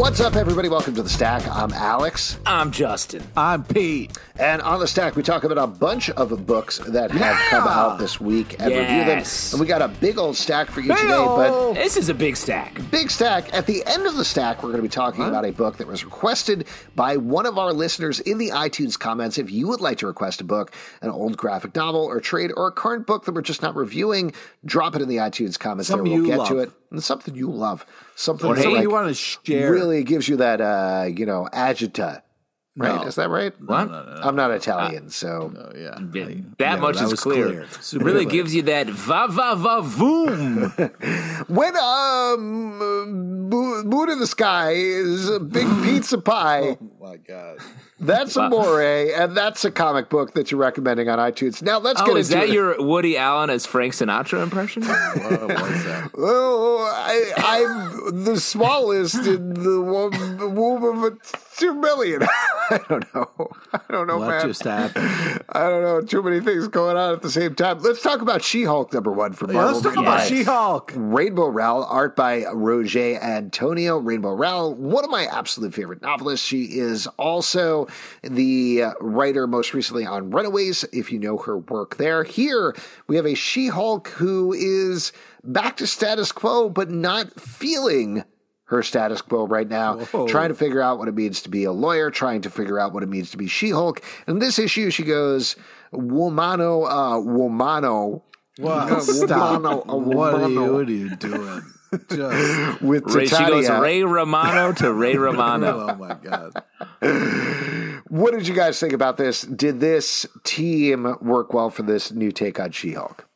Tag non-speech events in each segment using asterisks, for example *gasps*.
What's up, everybody? Welcome to the Stack. I'm Alex. I'm Justin. I'm Pete. And on the Stack, we talk about a bunch of books that have Yeah! come out this week and review them. And we got a big old stack for you Big today. But ol'. This is a big stack. big stack. At the end of the stack, we're going to be talking about a book that was requested by one of our listeners in the iTunes comments. If you would like to request a book, an old graphic novel or trade, or a current book that we're just not reviewing, drop it in the iTunes comments. Something there. We'll you get love. to it. And something you love. Something hey, like, you want to share? really gives you that, uh, you know, agita. Right? No. Is that right? What? I'm not Italian, so Oh, yeah. that much that is clear. clear. Super really gives you that va va va voom. *laughs* when um moon in the sky is a big *gasps* pizza pie. My god. *laughs* That's Amore, and that's a comic book that you're recommending on iTunes. Now let's oh, get is into that it. your Woody Allen as Frank Sinatra impression? *laughs* What was that? *laughs* Oh, I, I'm the smallest in the womb, womb of a two million. I don't know. I don't know, What man. just happened? I don't know. Too many things going on at the same time. Let's talk about She-Hulk number one from Yeah, Marvel. let's talk written about She-Hulk. Rainbow Rowell, art by Roger Antonio. Rainbow Rowell, one of my absolute favorite novelists. She is also the uh, writer most recently on Runaways, if you know her work there. Here, we have a She Hulk who is back to status quo, but not feeling her status quo right now, Whoa. trying to figure out what it means to be a lawyer, trying to figure out what it means to be She Hulk. In this issue, she goes, Womano, uh, Womano. What? Stop. *laughs* Womano, uh, What are you, what are you doing? Just. *laughs* with Ray, she goes Titania. Ray Romano to Ray *laughs* Romano. Oh my god. What did you guys think about this? Did this team work well for this new take on She-Hulk?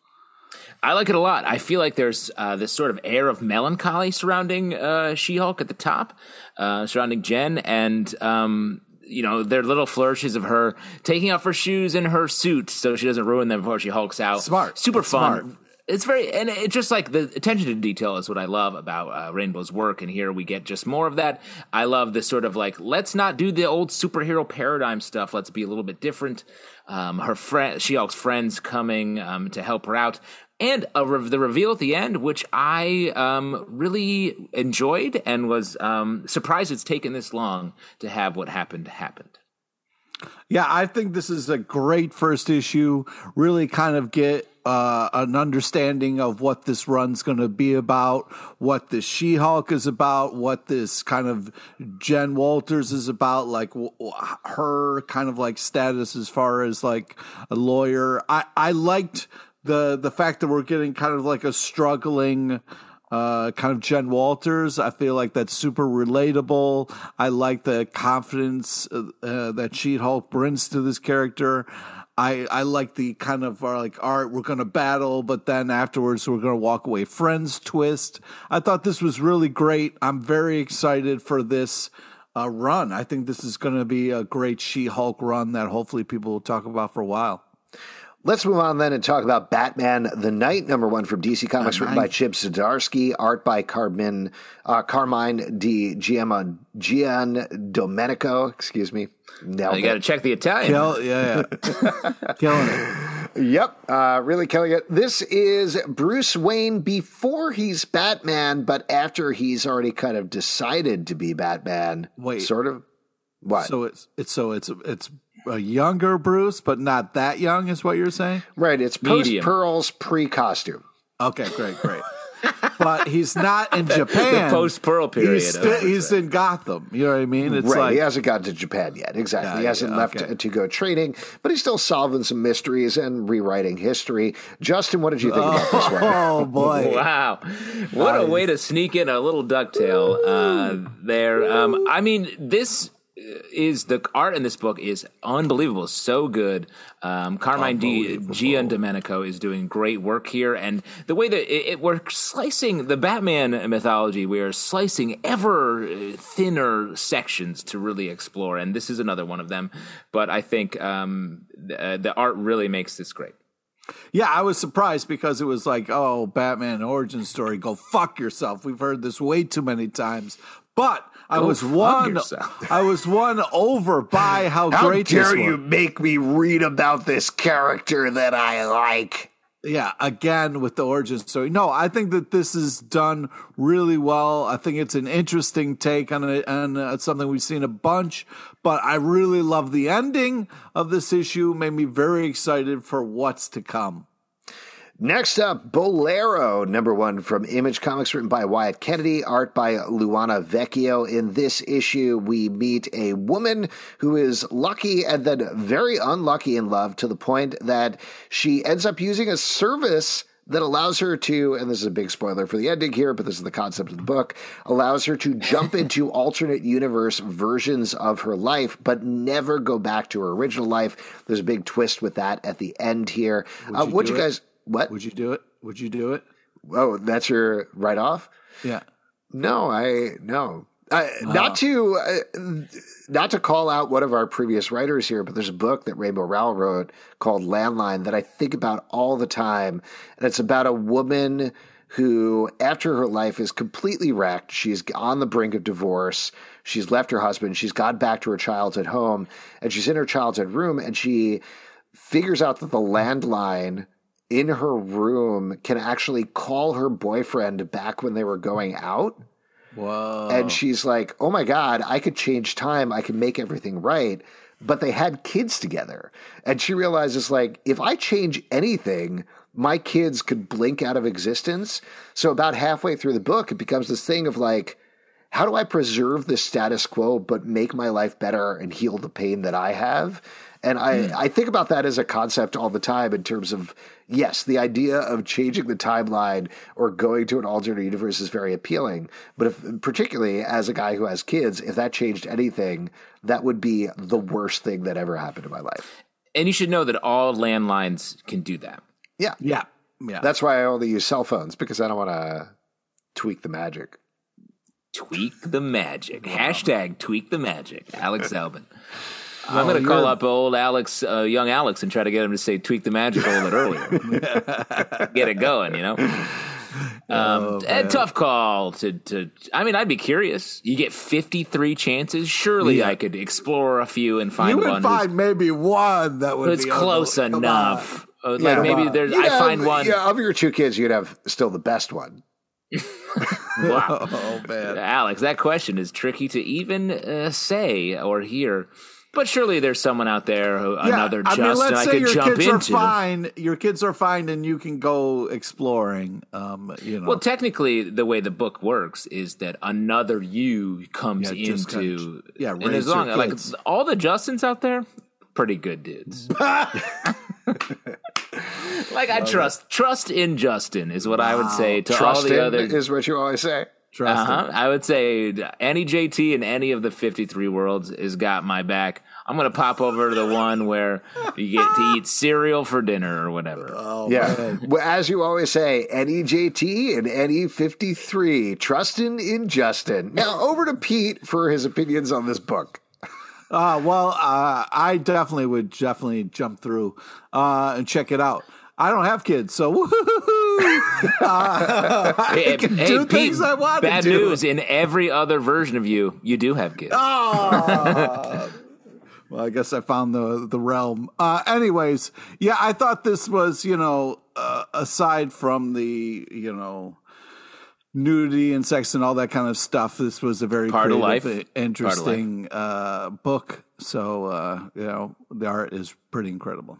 I like it a lot. I feel like there's uh, this sort of air of melancholy surrounding uh, She-Hulk at the top, uh, surrounding Jen, and um, you know their little flourishes of her taking off her shoes and her suit so she doesn't ruin them before she hulks out. Smart. super That's fun. smart. It's very and it's just like the attention to detail is what I love about uh, Rainbow's work, and here we get just more of that. I love this sort of like let's not do the old superhero paradigm stuff. Let's be a little bit different. Um, her friend, She-Hulk's friends coming um, to help her out, and re- the reveal at the end, which I um, really enjoyed and was um, surprised it's taken this long to have what happened happened. Yeah, I think this is a great first issue. Really kind of get uh, an understanding of what this run's going to be about, what the She Hulk is about, what this kind of Jen Walters is about, like her kind of like status as far as like a lawyer. I, I liked the the fact that we're getting kind of like a struggling uh, kind of Jen Walters. I feel like that's super relatable. I like the confidence uh, uh, that She Hulk brings to this character. I, I like the kind of uh, like, all right, we're going to battle, but then afterwards we're going to walk away friends twist. I thought this was really great. I'm very excited for this uh, run. I think this is going to be a great She Hulk run that hopefully people will talk about for a while. Let's move on then and talk about Batman the Knight, number one from DC Comics, written by Chip Zdarsky, art by Carmine, uh, Carmine Di Giamma, Gian Domenico, excuse me. Nailed You got to check the Italian. Kill, yeah, yeah. *laughs* Killing it. Yep, uh, really killing it. This is Bruce Wayne before he's Batman, but after he's already kind of decided to be Batman. Wait. Sort of? What? So it's it's so it's it's a younger Bruce, but not that young, is what you're saying? right, it's post Pearl's pre costume. Okay, great, great. but he's not in *laughs* Japan. post Pearl period. He's, still, he's in Gotham. You know what I mean? It's right, like he hasn't gotten to Japan yet. Exactly. Yeah, he hasn't yeah, left okay. to, to go trading, but he's still solving some mysteries and rewriting history. Justin, what did you think about this one? oh *laughs* boy. *laughs* Wow, what a way to sneak in a little ducktail uh, there. Um, I mean, this is the art in this book is unbelievable, so good. Um, Carmine D. Gian Domenico is doing great work here, and the way that it, it, we're slicing the Batman mythology, we are slicing ever uh, thinner sections to really explore, and this is another one of them. But I think um, the, uh, the art really makes this great. Yeah, I was surprised because it was like, oh, Batman origin story. Go fuck yourself. We've heard this way too many times. But I was won. I was won over by *laughs* how, How great this dare you make me read about this character that I like? yeah, again with the origin story. No, I think that this is done really well. I think it's an interesting take on it, and uh, something we've seen a bunch. But I really love the ending of this issue. Made me very excited for what's to come. Next up, Bolero, number one from Image Comics, written by Wyatt Kennedy, art by Luana Vecchio. In this issue, we meet a woman who is lucky and then very unlucky in love to the point that she ends up using a service that allows her to, and this is a big spoiler for the ending here, but this is the concept of the book, allows her to jump *laughs* into alternate universe versions of her life, but never go back to her original life. There's a big twist with that at the end here. Uh, what you guys? What would you do it? Would you do it? Oh, that's your write off. Yeah. No, I no. Uh, Not to uh, not to call out one of our previous writers here, but there's a book that Rainbow Rowell wrote called Landline that I think about all the time, and it's about a woman who, after her life is completely wrecked, she's on the brink of divorce. She's left her husband. She's gone back to her childhood home, and she's in her childhood room, and she figures out that the landline in her room can actually call her boyfriend back when they were going out. Whoa. And she's like, oh my God, I could change time. I can make everything right. But they had kids together. And she realizes, like, if I change anything, my kids could blink out of existence. So, about halfway through the book, it becomes this thing of like, how do I preserve the status quo but make my life better and heal the pain that I have? And I, hmm. I think about that as a concept all the time in terms of, yes, the idea of changing the timeline or going to an alternate universe is very appealing. But if, particularly as a guy who has kids, if that changed anything, that would be the worst thing that ever happened in my life. And you should know that all landlines can do that. Yeah. Yeah. Yeah. That's why I only use cell phones because I don't want to tweak the magic. Tweak the magic. Hashtag tweak the magic. Alex Zalben. I'm going to call up old Alex, uh, young Alex, and try to get him to say "tweak the magic" a little bit earlier. *laughs* get it going, you know. Um, a tough call to, to. I mean, I'd be curious. You get 53 chances. Surely I could explore a few and find you would one. who's- find maybe one that would it's be close. Enough. Uh, like Yeah, maybe on. there's. I have- find one. Yeah, of your two kids, you'd have still the best one. *laughs* Wow. *laughs* Oh man. Alex, that question is tricky to even uh, say or hear. But surely there's someone out there, who, another I Justin, mean, let's I say could your jump kids into. are fine. Your kids are fine, and you can go exploring. Um, you know, Well, technically, the way the book works is that another you comes Yeah, just into kinda- yeah, and raise as long your like kids. all the Justins out there, pretty good dudes. *laughs* like I trust trust in Justin is what I would say to all Trust the in other. is what you always say. Trust Uh-huh. them. I would say any JT in any of the 53 worlds has got my back. I'm going to pop over to the one where you get to eat cereal for dinner or whatever. Oh, Yeah. man. Well, As you always say, any JT and any 53, trusting in Justin. Now, over to Pete for his opinions on this book. Uh, well, uh, I definitely would definitely jump through uh, and check it out. I don't have kids, so uh, *laughs* I can hey, do things I want bad to do. news. In every other version of you, you do have kids. Oh. well, I guess I found the the realm. Uh, anyways, yeah, I thought this was, you know, uh, aside from the, you know, nudity and sex and all that kind of stuff, this was a very Part of creative, life. uh, interesting uh, book. So, uh, you know, the art is pretty incredible.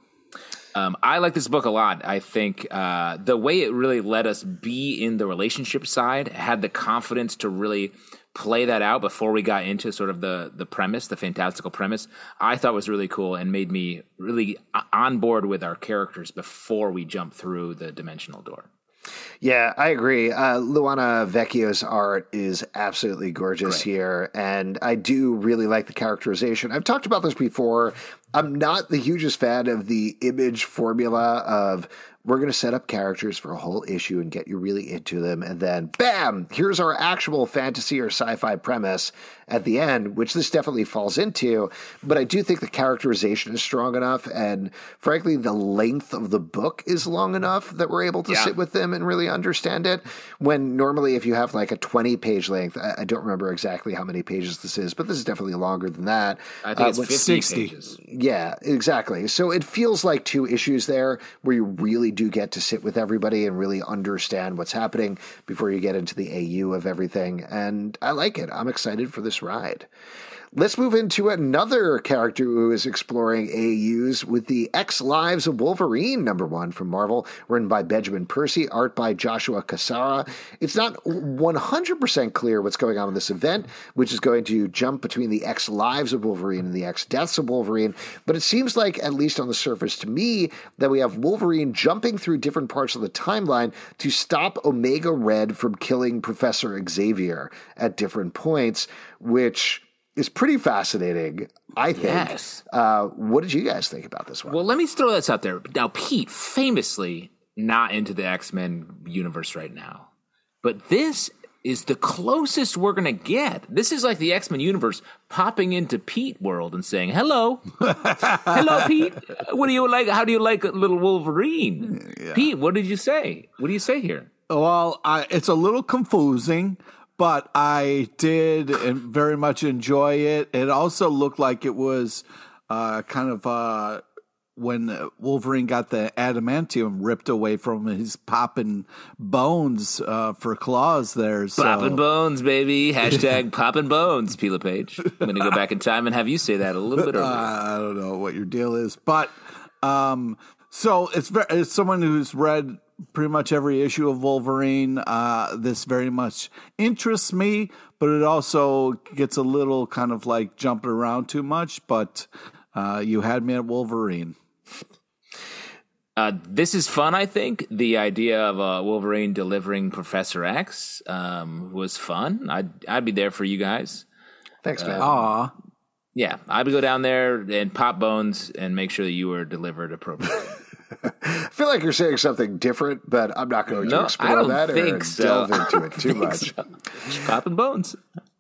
Um, I like this book a lot. I think uh, the way it really let us be in the relationship side had the confidence to really play that out before we got into sort of the the premise, the fantastical premise. I thought was really cool and made me really on board with our characters before we jump through the dimensional door. Yeah, I agree. Uh, Luana Vecchio's art is absolutely gorgeous here, and I do really like the characterization. I've talked about this before. I'm not the hugest fan of the image formula of we're going to set up characters for a whole issue and get you really into them, and then bam, here's our actual fantasy or sci-fi premise at the end, which this definitely falls into. But I do think the characterization is strong enough, and frankly, the length of the book is long enough that we're able to Yeah. sit with them and really understand it. When normally, if you have like a 20 page length, I, don't remember exactly how many pages this is, but this is definitely longer than that. I think Uh, it's 50 60. pages. yeah, exactly. So it feels like two issues there where you really do get to sit with everybody and really understand what's happening before you get into the AU of everything. And I like it. I'm excited for this ride. Let's move into another character who is exploring AUs with the X Lives of Wolverine number one from Marvel, written by Benjamin Percy, art by Joshua Cassara. It's not 100% clear what's going on in this event, which is going to jump between the X Lives of Wolverine and the X Deaths of Wolverine, but it seems like, at least on the surface to me, that we have Wolverine jumping through different parts of the timeline to stop Omega Red from killing Professor Xavier at different points, which is pretty fascinating. I think. Yes. Uh, what did you guys think about this one? Well, let me throw this out there. Now, Pete, famously not into the X Men universe right now, but this is the closest we're going to get. This is like the X Men universe popping into Pete world and saying, "Hello, *laughs* hello, Pete. What do you like? How do you like little Wolverine, yeah. Pete? What did you say? What do you say here?" Well, I, it's a little confusing but I did very much enjoy it. It also looked like it was uh, kind of uh, when Wolverine got the adamantium ripped away from his popping bones uh, for claws there. So. Popping bones, baby. *laughs* Hashtag popping bones, Pete LePage. I'm going to go back in time and have you say that a little bit *laughs* earlier. I don't know what your deal is, but um, so it's very, it's someone who's read pretty much every issue of Wolverine. Uh, this very much interests me, but it also gets a little kind of like jumping around too much. But uh, you had me at Wolverine. Uh, this is fun. I think the idea of uh, Wolverine delivering Professor X um, was fun. I'd I'd be there for you guys. Thanks, man. Aw. Yeah, I would go down there and pop bones and make sure that you were delivered appropriately. *laughs* I feel like you're saying something different, but I'm not going No, to explore that or so. delve into it too much. Popping bones.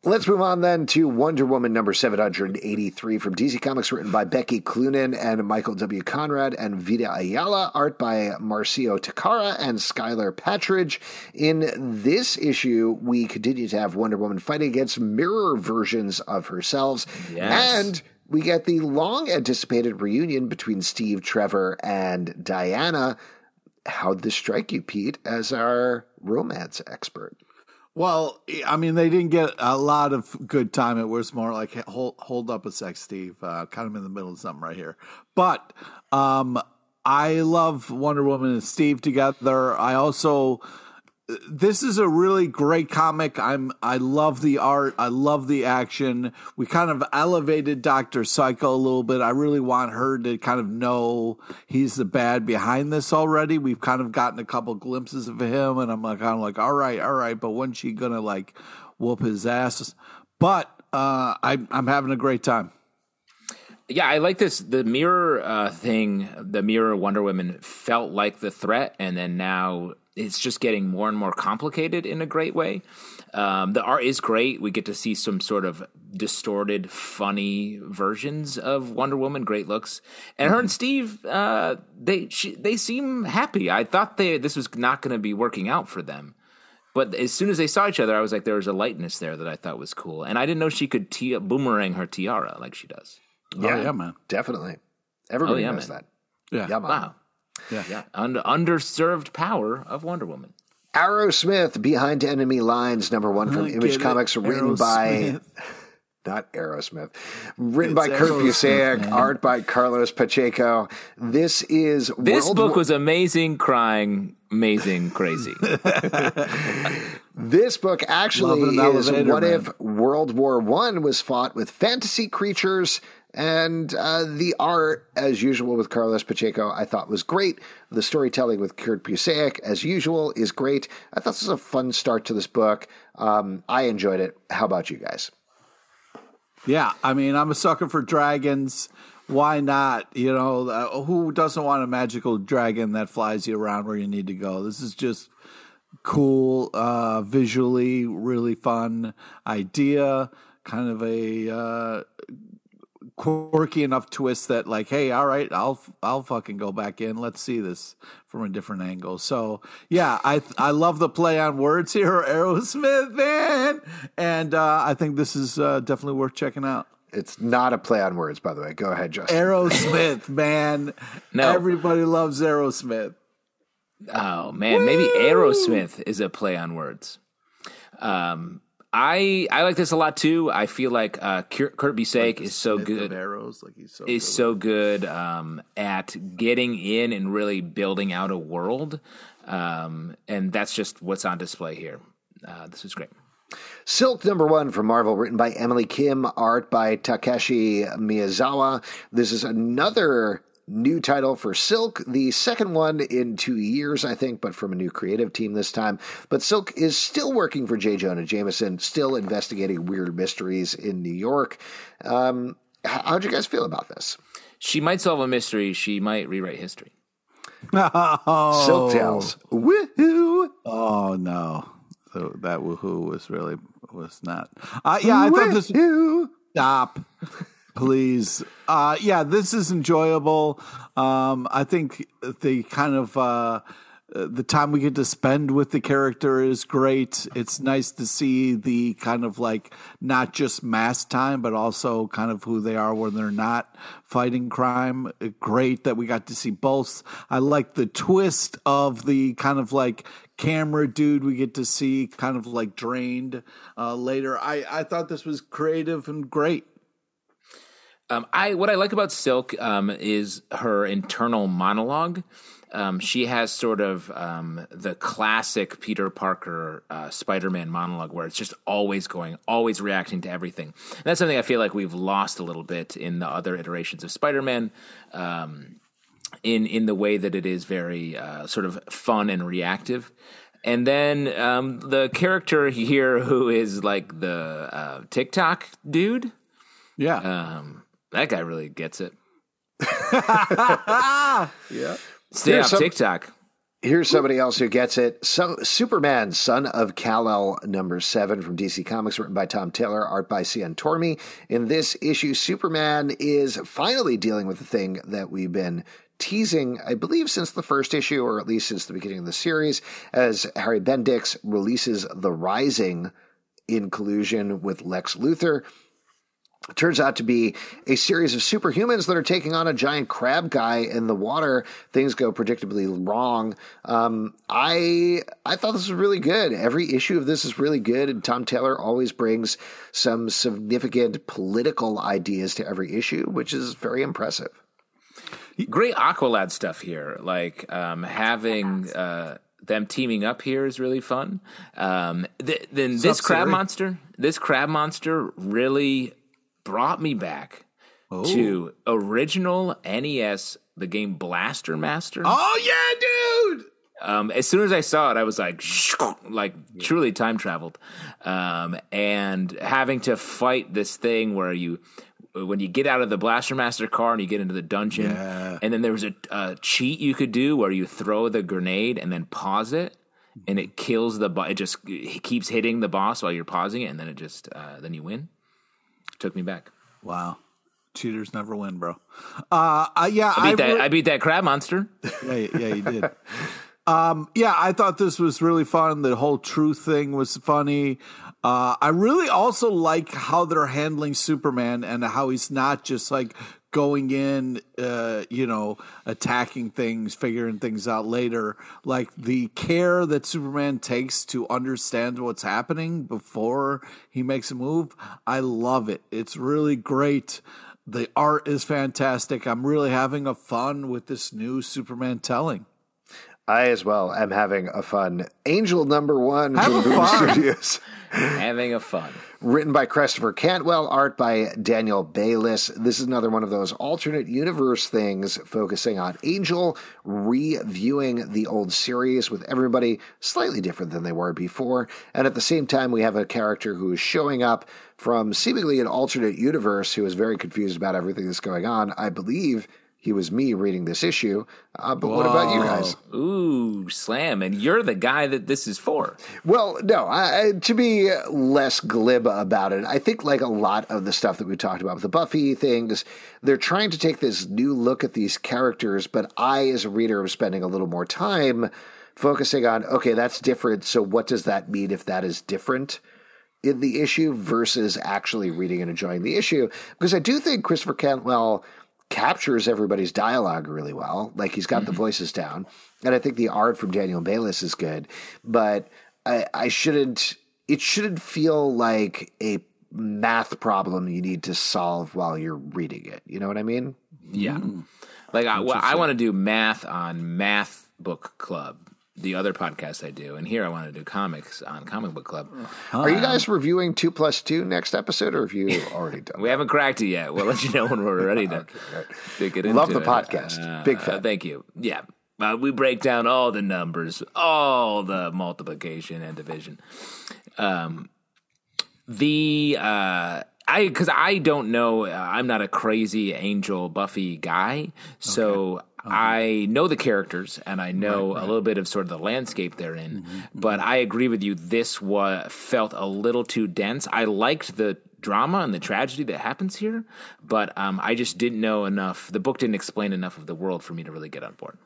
Let's move on then to Wonder Woman number 783 from DC Comics, written by Becky Cloonan and Michael W. Conrad and Vita Ayala, art by Marcio Takara and Skylar Patridge. In this issue, we continue to have Wonder Woman fighting against mirror versions of herself. Yes. And we get the long anticipated reunion between Steve Trevor and Diana. How'd this strike you, Pete, as our romance expert? Well, I mean, they didn't get a lot of good time. It was more like hold hold up a sec, Steve. Uh, kind of in the middle of something right here. But um, I love Wonder Woman and Steve together. I also this is a really great comic. I'm I love the art. I love the action. We kind of elevated Doctor Psycho a little bit. I really want her to kind of know he's the bad behind this already. We've kind of gotten a couple glimpses of him, and I'm like of like, all right, all right, but when's she gonna like whoop his ass? But uh, I, I'm having a great time. Yeah, I like this. The mirror uh, thing, the mirror Wonder Woman felt like the threat, and then now it's just getting more and more complicated in a great way. Um, the art is great. We get to see some sort of distorted, funny versions of Wonder Woman. Great looks, and her and Steve, uh, they she, they seem happy. I thought they this was not going to be working out for them, but as soon as they saw each other, I was like, there was a lightness there that I thought was cool, and I didn't know she could t- boomerang her tiara like she does. Yeah, oh, yeah, man, definitely. Everybody Oh, yeah, knows man. that. Yeah. Yeah, man. Wow, Yeah. yeah, Un- underserved power of Wonder Woman. Arrowsmith, Behind Enemy Lines, number one from Image it. Comics, written by Aerosmith. *laughs* not Aerosmith, written It's by Kurt Busiek, man. art by Carlos Pacheco. This is This World book War- was amazing, crying, amazing, crazy. *laughs* This book actually is elevator, what man. if World War One was fought with fantasy creatures and uh, the art, as usual with Carlos Pacheco, I thought was great. The storytelling with Kurt Busiek, as usual, is great. I thought this was a fun start to this book. Um, I enjoyed it. How about you guys? Yeah, I mean, I'm a sucker for dragons. Why not? You know, uh, who doesn't want a magical dragon that flies you around where you need to go? This is just cool, uh, visually really fun idea. Kind of a uh, quirky enough twist that, like, hey, all right, I'll I'll fucking go back in. Let's see this from a different angle. So yeah, I I love the play on words here, *laughs* Aerosmith man, and uh, I think this is uh, definitely worth checking out. It's not a play on words, by the way. Go ahead, Justin. Aerosmith, man. *laughs* No. Everybody loves Aerosmith. Oh man, maybe Aerosmith is a play on words. Um, I I like this a lot too. I feel like uh, Kurt, Kurt Busiek is so Smith good. of arrows, like he's so is good. so good um, at getting in and really building out a world, um, and that's just what's on display here. Uh, this is great. Silk number one from Marvel, written by Emily Kim, art by Takeshi Miyazawa. This is another new title for Silk, the second one in two years, I think, but from a new creative team this time. But Silk is still working for J. Jonah Jameson, still investigating weird mysteries in New York. Um, how'd you guys feel about this? She might solve a mystery. She might rewrite history. oh, Silk Tales. Woohoo! Oh no, so that woohoo was really was not. Uh, yeah, I thought this. Woohoo! Stop, please. Uh, yeah, this is enjoyable. Um, I think the kind of uh, the time we get to spend with the character is great. It's nice to see the kind of like not just mass time, but also kind of who they are when they're not fighting crime. Great that we got to see both. I like the twist of the kind of like camera dude we get to see kind of like drained uh, later. I, I thought this was creative and great. Um, I what I like about Silk um, is her internal monologue. Um, she has sort of um, the classic Peter Parker uh, Spider-Man monologue, where it's just always going, always reacting to everything. And that's something I feel like we've lost a little bit in the other iterations of Spider-Man. Um, in in the way that it is very uh, sort of fun and reactive. And then um, the character here, who is like the uh, TikTok dude, Yeah. um, that guy really gets it. *laughs* yeah. Stay Here's off some- TikTok. Here's somebody else who gets it. So, Superman, Son of Kal-El, number seven from DC Comics, written by Tom Taylor, art by Cian Tormey. In this issue, Superman is finally dealing with the thing that we've been teasing, I believe, since the first issue, or at least since the beginning of the series, as Harry Bendix releases The Rising in collusion with Lex Luthor turns out to be a series of superhumans that are taking on a giant crab guy in the water. Things go predictably wrong. Um, I I thought this was really good. Every issue of this is really good, and Tom Taylor always brings some significant political ideas to every issue, which is very impressive. Great Aqualad stuff here. Like um, having uh, them teaming up here is really fun. Um, th- then this up, crab Siri? monster, this crab monster really brought me back to original NES, the game Blaster Master. Oh yeah, dude. Um, as soon as I saw it, I was like, like truly time traveled, um, and having to fight this thing where you, when you get out of the Blaster Master car and you get into the dungeon, Yeah. and then there was a, a cheat you could do where you throw the grenade and then pause it, and it kills the. bo- It just it keeps hitting the boss while you're pausing it, and then it just uh, then you win. Took me back. Wow. Cheaters never win, bro. Uh, uh yeah, I beat that. re- I beat that crab monster. *laughs* yeah, yeah, you did. um, yeah, I thought this was really fun. The whole truth thing was funny. Uh, I really also like how they're handling Superman and how he's not just like going in, uh, you know, attacking things, figuring things out later. Like the care that Superman takes to understand what's happening before he makes a move. I love it. It's really great. The art is fantastic. I'm really having a fun with this new Superman telling. I as well am having a fun Angel number one Have from a Boom fun. Studios. *laughs* Having a fun. written by Christopher Cantwell, art by Daniel Bayliss. This is another one of those alternate universe things focusing on Angel, reviewing the old series with everybody slightly different than they were before. And at the same time, we have a character who is showing up from seemingly an alternate universe who is very confused about everything that's going on. I believe he was me reading this issue. Uh, but what about you guys? Ooh, slam! And you're the guy that this is for. Well, no, I- to be less glib about it, I think like a lot of the stuff that we talked about with the Buffy things, they're trying to take this new look at these characters, but I, as a reader, am spending a little more time focusing on, okay, that's different. So what does that mean if that is different? In the issue versus actually reading and enjoying the issue, because I do think Christopher Cantwell captures everybody's dialogue really well. Like he's got Mm-hmm. the voices down, and I think the art from Daniel Bayliss is good. But I, I shouldn't. It shouldn't feel like a math problem you need to solve while you're reading it. You know what I mean? Yeah. Like I, well, I want to do math on Math Book Club, the other podcast I do, and here I want to do comics on Comic Book Club. Are you guys reviewing two plus two next episode, or have you already done? We haven't cracked it yet. We'll let you know when we're ready to, to get into Love the it. podcast. Big fan. Uh, thank you. Yeah. Uh, we break down all the numbers, all the multiplication and division. Um, the uh, I because I don't know. Uh, I'm not a crazy Angel Buffy guy, so I know the characters and I know a little bit of sort of the landscape they're in. But I agree with you. This was felt a little too dense. I liked the drama and the tragedy that happens here, but um, I just didn't know enough. The book didn't explain enough of the world for me to really get on board.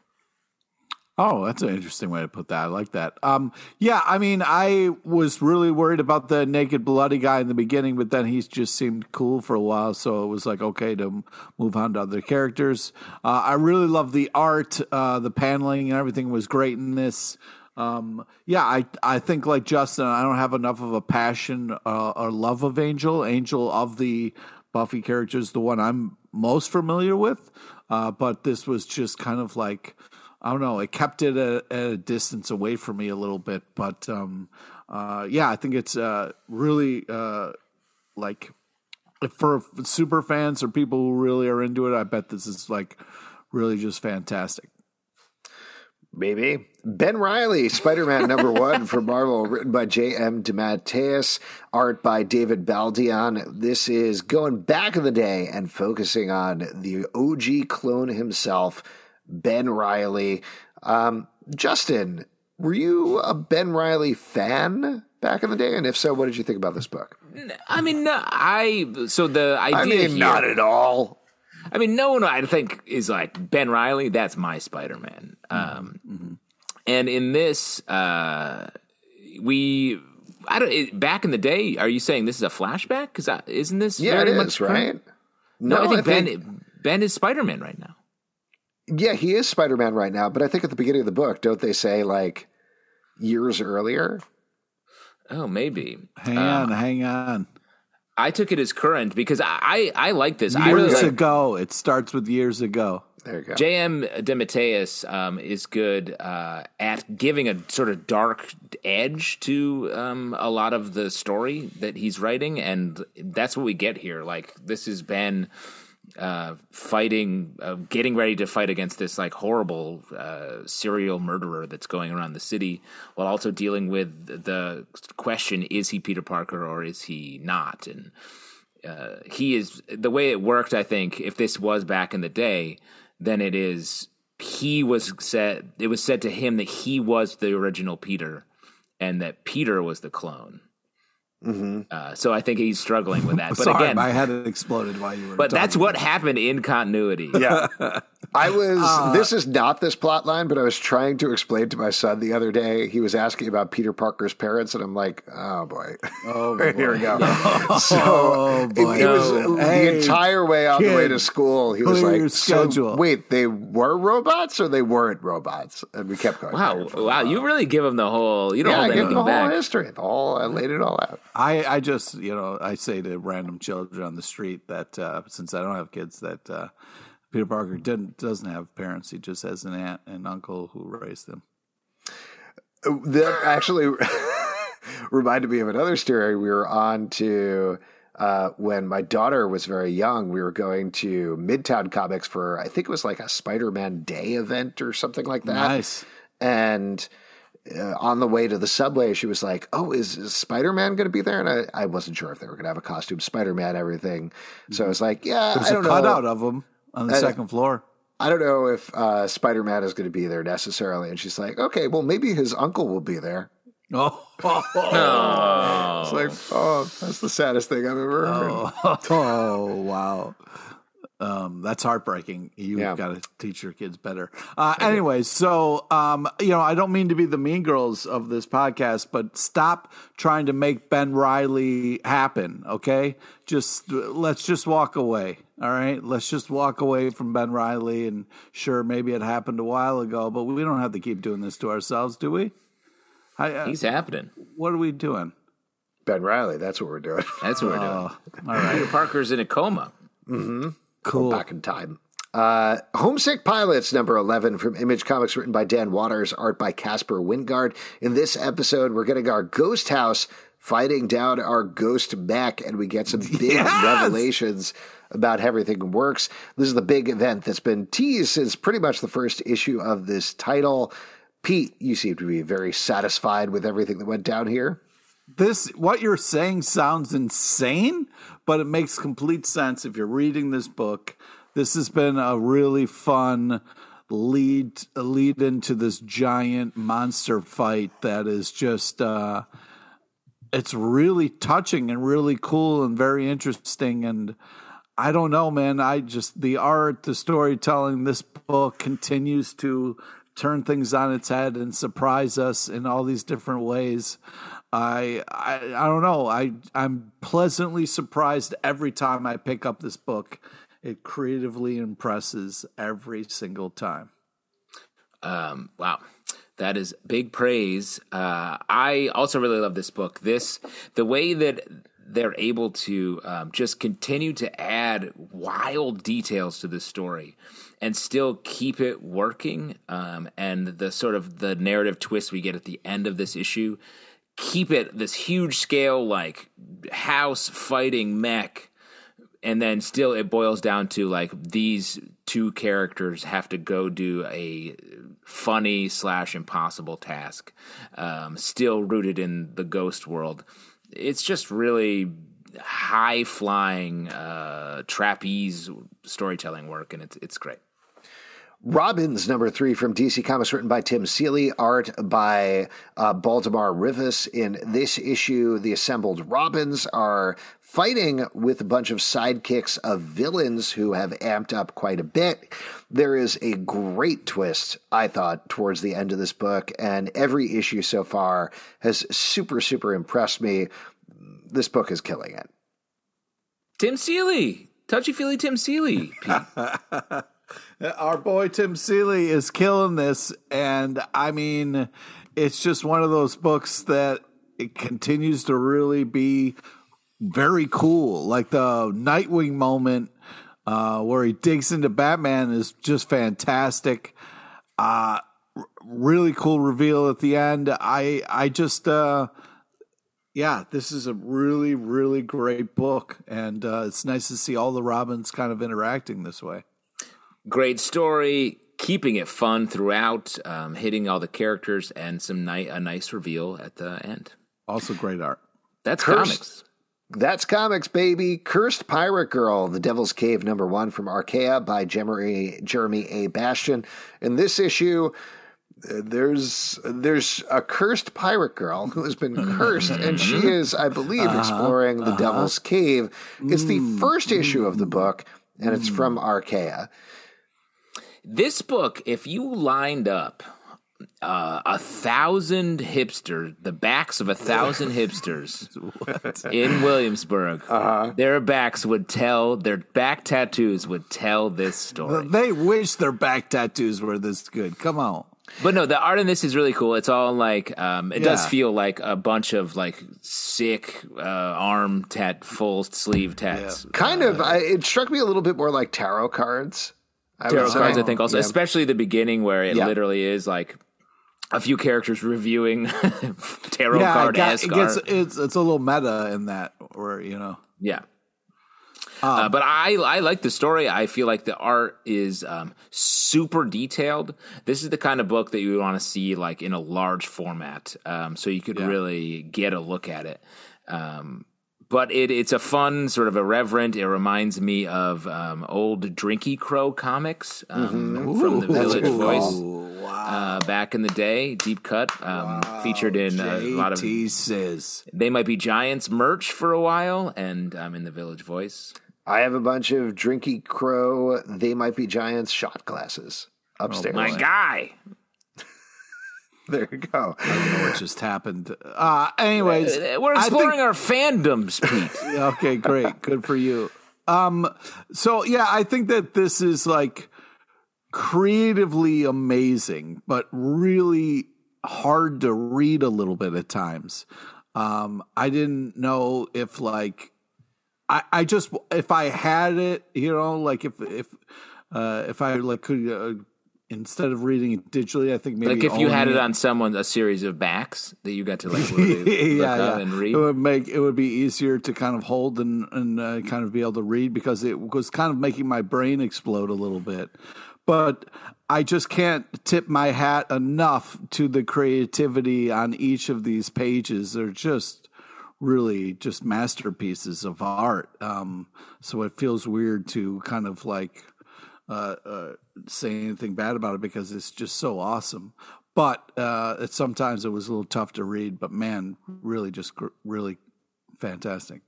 Oh, that's an interesting way to put that. I like that. Um, yeah, I mean, I was really worried about the naked, bloody guy in the beginning, but then he just seemed cool for a while, so it was like okay to move on to other characters. Uh, I really love the art, uh, the paneling, and everything was great in this. Um, yeah, I I think like Justin, I don't have enough of a passion uh, or love of Angel. Angel of the Buffy characters, the one I'm most familiar with, uh, but this was just kind of like. I don't know. It kept it at, a distance away from me a little bit, but um, uh, yeah, I think it's uh, really uh, like for super fans or people who really are into it. I bet this is like really just fantastic. Maybe. Ben Riley, Spider Man number *laughs* one for Marvel, written by J.M. DeMatteis, art by David Baldeón. This is going back in the day and focusing on the OG clone himself, Ben Riley. Um, Justin, were you a Ben Riley fan back in the day? And if so, what did you think about this book? I mean, no, I so the idea I mean, here, not at all. I mean, no one I think is like Ben Riley. That's my Spider Man. Um, And in this, uh, we I don't it, back in the day. Are you saying this is a flashback? Because isn't this Yeah, it very is, much right? No, I think Ben think- Ben is Spider Man right now. Yeah, he is Spider Man right now, but I think at the beginning of the book, don't they say like years earlier? Oh, maybe. Hang on, hang on. I took it as current because I I, I like this. I really Years like ago, it starts with years ago. There you go. J.M. DeMatteis um, is good uh, at giving a sort of dark edge to um, a lot of the story that he's writing, and that's what we get here. Like this has been uh, fighting, uh, getting ready to fight against this like horrible uh, serial murderer that's going around the city, while also dealing with the question: Is he Peter Parker or is he not? And uh, he is the way it worked. I think if this was back in the day, then it is he was said. It was said to him that he was the original Peter, and that Peter was the clone. Uh, so I think he's struggling with that. *laughs* But Sorry, again, my head exploded while you were. but that's what happened in continuity. Yeah. *laughs* I was, this is not this plot line, but I was trying to explain to my son the other day. He was asking about Peter Parker's parents, and I'm like, oh boy. Oh, *laughs* Here we go. *laughs* So Oh, boy. it was No. the Hey, entire way on the way to school. He was like, your so wait, they were robots or they weren't robots? And we kept going. Wow, wow! You really give him the whole. You don't Yeah, I hold gave him anything the whole back. history. The whole, I laid it all out. I, I just, you know, I say to random children on the street that uh, since I don't have kids, that uh, Peter Parker didn't doesn't have parents. He just has an aunt and uncle who raised him. That actually *laughs* reminded me of another story. We were on to uh, when my daughter was very young. We were going to Midtown Comics for I think it was like a Spider-Man Day event or something like that. Nice. And uh, on the way to the subway, she was like, "Oh, is, is Spider Man going to be there?" And I, I wasn't sure if they were going to have a costume Spider Man, everything. So I was like, "Yeah, There's I a don't know." cutout of him on the second floor. I don't know if uh, Spider Man is going to be there necessarily. And she's like, "Okay, well, maybe his uncle will be there." *laughs* Oh, It's like, oh, that's the saddest thing I've ever heard. oh, *laughs* wow. Um, that's heartbreaking. You've Yeah. got to teach your kids better. Uh, anyways, so um, you know, I don't mean to be the mean girls of this podcast, but stop trying to make Ben Riley happen. Okay, just let's just walk away. All right, let's just walk away from Ben Riley. And sure, maybe it happened a while ago, but we don't have to keep doing this to ourselves, do we? I, uh, He's happening. what are we doing? Ben Riley, that's what we're doing. That's what we're doing. Oh, all right, Peter Parker's in a coma. Cool. back in time. Uh, Homesick Pilots, number 11 from Image Comics, written by Dan Watters, art by Caspar Wijngaard. In this episode, we're getting our ghost house fighting down our ghost mech, and we get some *laughs* big Yes! revelations about how everything works. This is the big event that's been teased since pretty much the first issue of this title. Pete, you seem to be very satisfied with everything that went down here. this what you're saying sounds insane, but it makes complete sense if you're reading this book. This has been a really fun lead lead into this giant monster fight that is just uh it's really touching and really cool and very interesting and I don't know, man. I just the art, the storytelling, this book continues to turn things on its head and surprise us in all these different ways. I I, I don't know. I I'm pleasantly surprised every time I pick up this book. It creatively impresses every single time. Um, wow. That is big praise. Uh, I also really love this book. This, the way that they're able to um, just continue to add wild details to the story and still keep it working. Um, and the sort of the narrative twist we get at the end of this issue, keep it this huge scale, like house fighting mech and then still it boils down to like these two characters have to go do a funny slash impossible task um, still rooted in the ghost world. It's just really high flying uh, trapeze storytelling work and it's it's great Robins, number three from DC Comics, written by Tim Seeley, art by uh, Baldemar Rivas. In this issue, the assembled Robins are fighting with a bunch of sidekicks of villains who have amped up quite a bit. There is a great twist, I thought, towards the end of this book, and every issue so far has super, super impressed me. This book is killing it. tim seeley touchy feely tim seeley Pete. *laughs* Our boy Tim Seeley is killing this, and I mean, it's just one of those books that it continues to really be very cool. Like the Nightwing moment uh, where he digs into Batman is just fantastic. Uh, really cool reveal at the end. I I just uh, yeah, this is a really really great book, and uh, it's nice to see all the Robins kind of interacting this way. Great story keeping it fun throughout um, hitting all the characters and some ni- a nice reveal at the end Also, great art. that's Cursed. comics That's comics, baby. Cursed Pirate Girl, The Devil's Cave, number one from Archaia by Jeremy, Jeremy A. Bastian. In this issue, uh, there's there's a cursed pirate girl who has been *laughs* cursed, and she mm-hmm. is, I believe, uh-huh. exploring the uh-huh. Devil's Cave. It's the mm. first issue of the mm. book, and it's from mm. Archaia. This book, if you lined up uh, a thousand hipsters, the backs of a thousand *laughs* hipsters *laughs* in Williamsburg, their backs would tell, their back tattoos would tell this story. They wish their back tattoos were this good. Come on. But no, the art in this is really cool. It's all like, um, it does feel like a bunch of like sick uh, arm tat, full sleeve tats. Kind of, I, it struck me a little bit more like tarot cards. I tarot cards, I think, also, Yeah. especially the beginning where it Yeah. literally is like a few characters reviewing *laughs* tarot Yeah, card got, it gets it's it's a little meta in that, where you know. Yeah. Um, uh, but I I like the story. I feel like the art is um, super detailed. This is the kind of book that you want to see like in a large format, um, so you could really get a look at it. Um, but it, it's a fun, sort of irreverent. It reminds me of um, old Drinky Crow comics um, from the Village Voice Oh, wow. uh, back in the day. Deep cut, um, featured in a lot of. Says They might be Giants merch for a while, and um, in the Village Voice. I have a bunch of Drinky Crow, They Might Be Giants shot glasses upstairs. My guy. *laughs* There you go. I don't know what just happened. Uh, anyways, We're I think- exploring our fandoms, Pete. *laughs* okay, great. Good for you. Um, so yeah, I think that this is like creatively amazing, but really hard to read a little bit at times. Um, I didn't know if like I, I just if I had it, you know, like if if uh, if I like could uh, instead of reading it digitally, I think maybe like if you had it on someone, a series of backs that you got to like really *laughs* look yeah, up yeah. and read. It would make it would be easier to kind of hold and and uh, kind of be able to read because it was kind of making my brain explode a little bit. But I just can't tip my hat enough to the creativity on each of these pages. They're just really just masterpieces of art. Um, so it feels weird to kind of like uh, uh, say anything bad about it because it's just so awesome. But uh, it, sometimes it was a little tough to read. But man, really, just gr- really fantastic.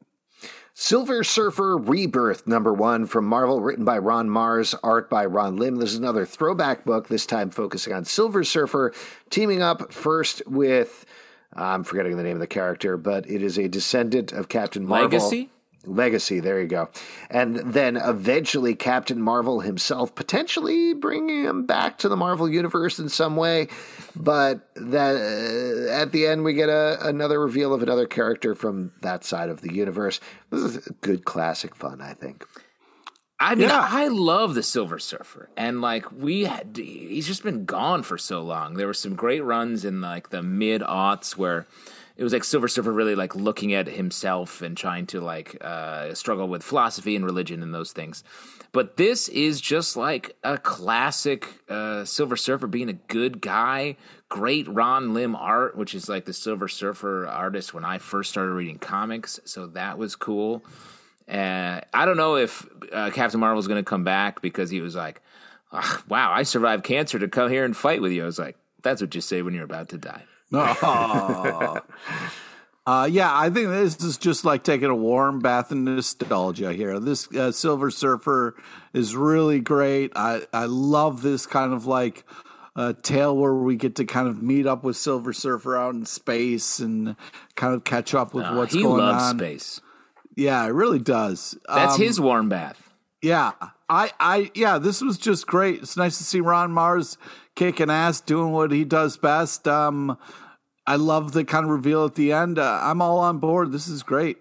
Silver Surfer Rebirth, number one from Marvel, written by Ron Marz, art by Ron Lim. This is another throwback book, this time focusing on Silver Surfer, teaming up first with, I'm forgetting the name of the character, but it is a descendant of Captain Marvel. Legacy? Legacy, there you go. And then eventually Captain Marvel himself, potentially bringing him back to the Marvel Universe in some way. But that uh, at the end, we get a, another reveal of another character from that side of the universe. This is good classic fun, I think. I mean, Yeah. I love the Silver Surfer, and like we had, he's just been gone for so long. There were some great runs in like the mid aughts where it was like Silver Surfer really like looking at himself and trying to like uh, struggle with philosophy and religion and those things. But this is just like a classic uh, Silver Surfer being a good guy. Great Ron Lim art, which is like the Silver Surfer artist when I first started reading comics. So that was cool. Uh, I don't know if uh, Captain Marvel is going to come back because he was like, "Ah, "Wow, I survived cancer to come here and fight with you." I was like, "That's what you say when you're about to die." *laughs* uh, yeah, I think this is just like taking a warm bath in nostalgia here. This uh, Silver Surfer is really great. I, I love this kind of like uh, tale where we get to kind of meet up with Silver Surfer out in space and kind of catch up with Uh, what's he going loves on. space. Yeah, it really does. That's Um, his warm bath. Yeah, I, I, yeah, this was just great. It's nice to see Ron Marz kicking ass, doing what he does best. Um, I love the kind of reveal at the end. Uh, I'm all on board. This is great.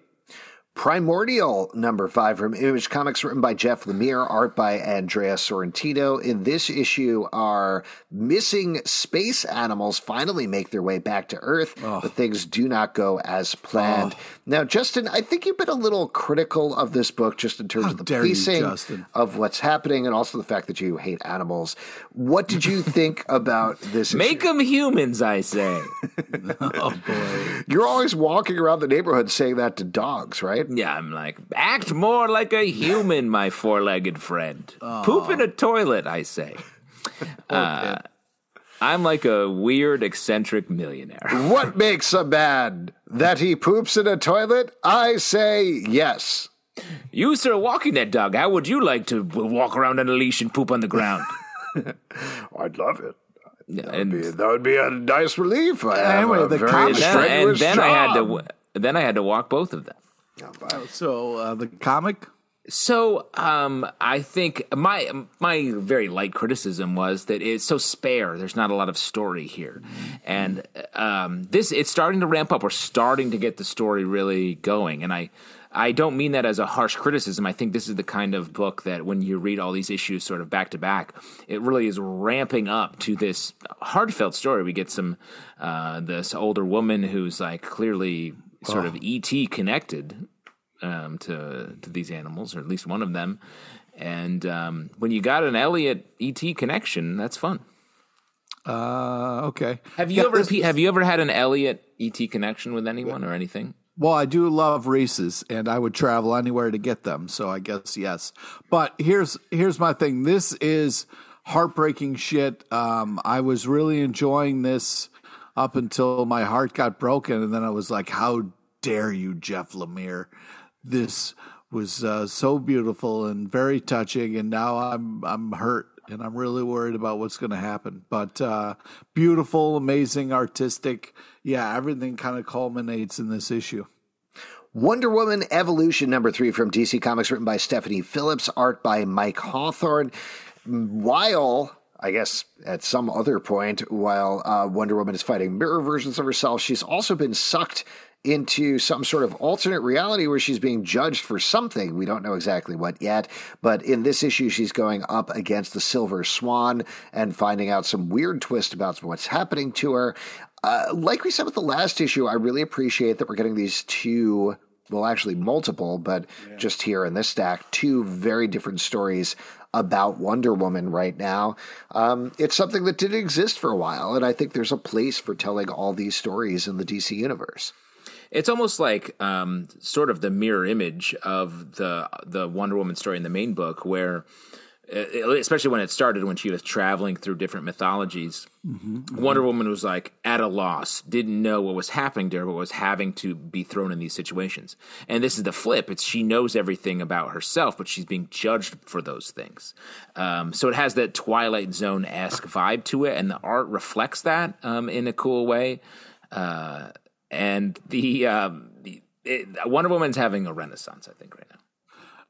Primordial number five from Image Comics, written by Jeff Lemire, art by Andrea Sorrentino. In this issue, our missing space animals finally make their way back to Earth, but things do not go as planned. Now, Justin, I think you've been a little critical of this book just in terms How of the dare you, pacing of what's happening and also the fact that you hate animals. What did you *laughs* think about this? Make issue? them humans, I say. *laughs* Oh boy. You're always walking around the neighborhood saying that to dogs, right? Yeah, I'm like, act more like a human, my four-legged friend. Poop in a toilet, I say. *laughs* Uh, I'm like a weird, eccentric millionaire. *laughs* What makes a man? That he poops in a toilet? I say yes. You, sir, walking that dog. How would you like to walk around on a leash and poop on the ground? *laughs* I'd love it. and, That would be a nice relief. I have Anyway, a the very comic- and then, and strenuous then I had to then I had to walk both of them. So uh, the comic. So um, I think my my very light criticism was that it's so spare. There's not a lot of story here, and um, this it's starting to ramp up. We're starting to get the story really going, and I. I don't mean that as a harsh criticism. I think this is the kind of book that when you read all these issues sort of back to back, it really is ramping up to this heartfelt story. We get some uh, this older woman who's like clearly sort of ET connected um, to to these animals, or at least one of them. And um, when you got an Elliot ET connection, that's fun. Uh, okay. Have you Yeah, ever this- have you ever had an Elliot ET connection with anyone or anything? Well, I do love Reese's, and I would travel anywhere to get them. So I guess yes. But here's here's my thing. This is heartbreaking shit. Um, I was really enjoying this up until my heart got broken, and then I was like, "How dare you, Jeff Lemire? This was uh, so beautiful and very touching, and now I'm I'm hurt and I'm really worried about what's going to happen. But uh, beautiful, amazing, artistic, yeah, everything kind of culminates in this issue. Wonder Woman Evolution number three from DC Comics, written by Stephanie Phillips, art by Mike Hawthorne. While I guess at some other point, while uh, Wonder Woman is fighting mirror versions of herself, she's also been sucked into some sort of alternate reality where she's being judged for something. We don't know exactly what yet, but in this issue, she's going up against the Silver Swan and finding out some weird twist about what's happening to her. Uh, like we said with the last issue, I really appreciate that we're getting these two well, actually multiple, but yeah. just here in this stack, two very different stories about Wonder Woman right now. Um, it's something that didn't exist for a while, and I think there's a place for telling all these stories in the DC universe. It's almost like um, sort of the mirror image of the the Wonder Woman story in the main book, where uh, especially when it started when she was traveling through different mythologies mm-hmm, mm-hmm. wonder woman was like at a loss didn't know what was happening to her but was having to be thrown in these situations. And this is the flip it's she knows everything about herself but she's being judged for those things. Um, so it has that twilight zone-esque vibe to it and the art reflects that um, in a cool way. Uh, and the, um, the it, wonder woman's having a renaissance i think right now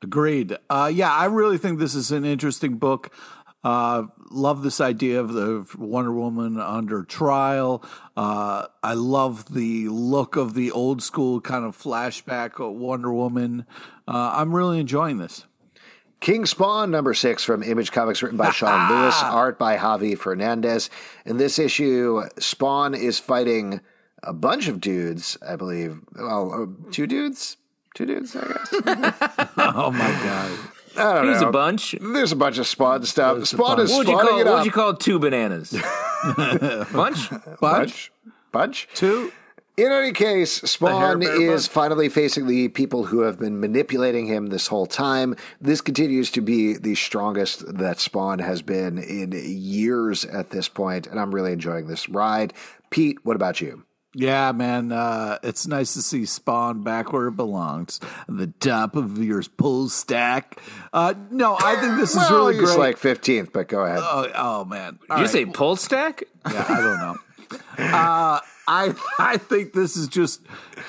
Agreed. Uh, yeah, I really think this is an interesting book. Uh, love this idea of the Wonder Woman under trial. Uh, I love the look of the old school kind of flashback Wonder Woman. Uh, I'm really enjoying this. King Spawn number six from Image Comics, written by Sean *laughs* Lewis, art by Javi Fernandez. In this issue, Spawn is fighting a bunch of dudes, I believe. Well, uh, two dudes, Two dudes, I guess. *laughs* oh my god. I don't Here's know. a bunch. There's a bunch of spawn stuff. Spawn is What would you spawning call? it What would you call two bananas? *laughs* bunch. *laughs* bunch? Bunch? Two. In any case, Spawn is Bunch. finally facing the people who have been manipulating him this whole time. This continues to be the strongest that Spawn has been in years at this point, and I'm really enjoying this ride. Pete, what about you? Yeah, man, uh, it's nice to see Spawn back where it belongs, the top of your pull stack. Uh, no, I think this is well, really he's great. like 15th, but go ahead. oh, oh, man, All Did you right. say pull stack? Yeah, I don't know. uh, I I think this is just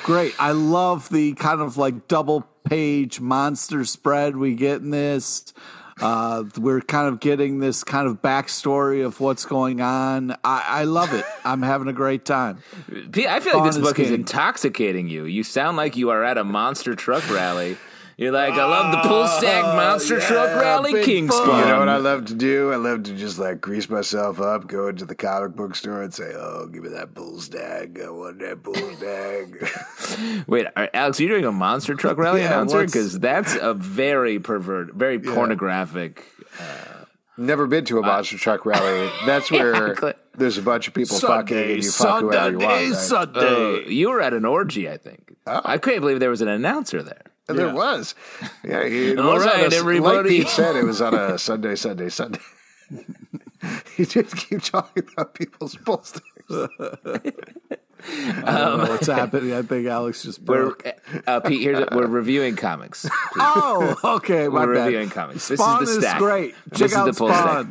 great. I love the kind of like double page monster spread we get in this. Uh, we're kind of getting this kind of backstory of what's going on. I, I love it. *laughs* I'm having a great time. I feel like this Spawn is book is intoxicating you. You sound like you are at a monster truck rally. You're like, I love the pull stack monster yeah, truck rally, big King. Spawn. You know what I love to do? I love to just like grease myself up, go into the comic book store and say, "Oh, give me that bull stag. I want that bull *laughs* stag." *laughs* Wait, are, Alex, are you doing a monster truck rally Yeah, announcer? Because that's a very pervert, very pornographic. Never been to a monster truck rally. *laughs* That's where Exactly. there's a bunch of people fucking and you fuck whoever you want. Sunday, right? Sunday. Uh, you were at an orgy, I think. I couldn't believe there was an announcer there. And there was. Yeah, it *laughs* All was on right, a- everybody. Like Pete said, it was on a Sunday, Sunday, Sunday. *laughs* he just keep talking about people's posters. I don't know what's happening. I think Alex just We're broke. uh, Pete. Here's we're reviewing comics. Oh, okay. My We're bad. reviewing comics. This is the stack. great. This Check is out the pull stack.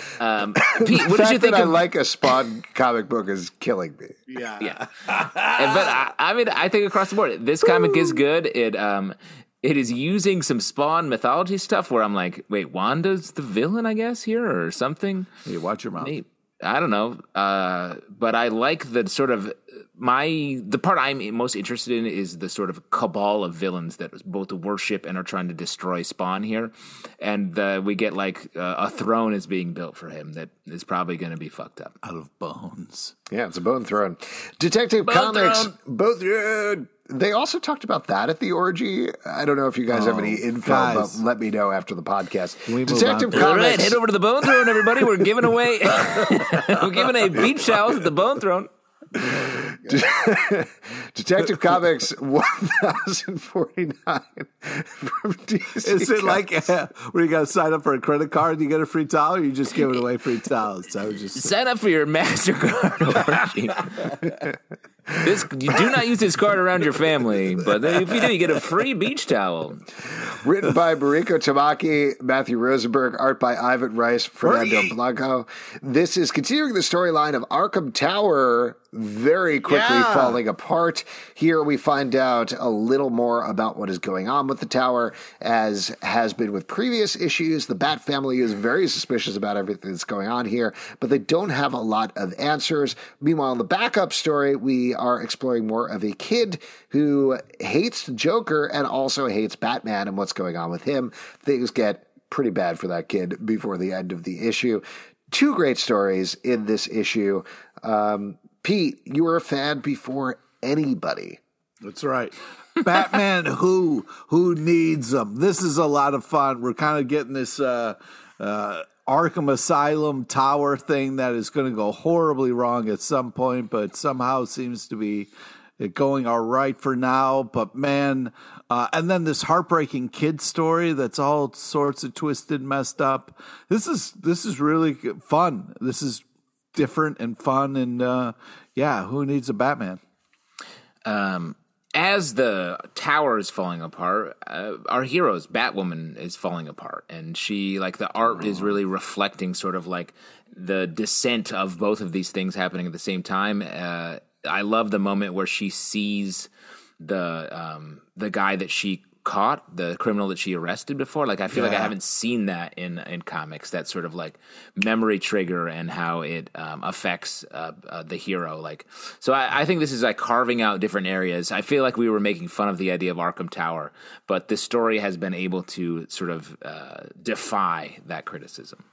Spawn. Um, Pete, what the did you think that I like a Spawn comic book is killing me. Yeah. yeah, And- but I, I mean, I think across the board, this comic is good. It um, it is using some Spawn mythology stuff where I'm like, wait, Wanda's the villain, I guess here or something. Hey, watch your mouth. Maybe. I don't know, uh, but I like the sort of my the part I'm most interested in is the sort of cabal of villains that both worship and are trying to destroy Spawn here, and uh, we get like uh, a throne is being built for him that is probably going to be fucked up. Out of bones. Yeah, it's a bone throne. Detective Bone Comics, throne. both. Uh, they also talked about that at the orgy. I don't know if you guys have any info, Oh, guys. but let me know after the podcast. we Detective Comics. right, head over to the Bone Throne, everybody. We're giving away *laughs* we're giving a beach towels at the Bone Throne. *laughs* Detective Comics 1049 from DC. Is it Comics. like uh, where you got to sign up for a credit card and you get a free towel, or you just giving away free towels? I was just Sign up for your Mastercard *laughs* orgy. This you do not use this card around your family, but if you do, you get a free beach towel. Written by Mariko Tamaki, Matthew Rosenberg, art by Ivan Reis, Fernando Blanco. This is continuing the storyline of Arkham Tower very quickly Yeah. falling apart. Here we find out a little more about what is going on with the tower, as has been with previous issues. The Bat family is very suspicious about everything that's going on here, but they don't have a lot of answers. Meanwhile, in the backup story, we are exploring more of a kid who hates the Joker and also hates Batman and what's going on with him. Things get pretty bad for that kid before the end of the issue. Two great stories in this issue. Um, Pete, you were a fan before anybody. That's right. Batman *laughs* who who needs them. This is a lot of fun. We're kind of getting this uh uh Arkham Asylum tower thing that is going to go horribly wrong at some point, but somehow seems to be going all right for now. But man, uh, and then this heartbreaking kid story that's all sorts of twisted, messed up. This is this is really fun. This is different and fun, and uh, yeah, who needs a Batman? Um, as the tower is falling apart, uh, our heroes, Batwoman, is falling apart, and she like the art is really reflecting sort of like the descent of both of these things happening at the same time. Uh, I love the moment where she sees the um, the guy that she caught, the criminal that she arrested before. Like I feel like I haven't seen that in in comics. That sort of like memory trigger and how it um, affects uh, uh, the hero. Like so, I, I think this is like carving out different areas. I feel like we were making fun of the idea of Arkham Tower, but this story has been able to sort of uh, defy that criticism.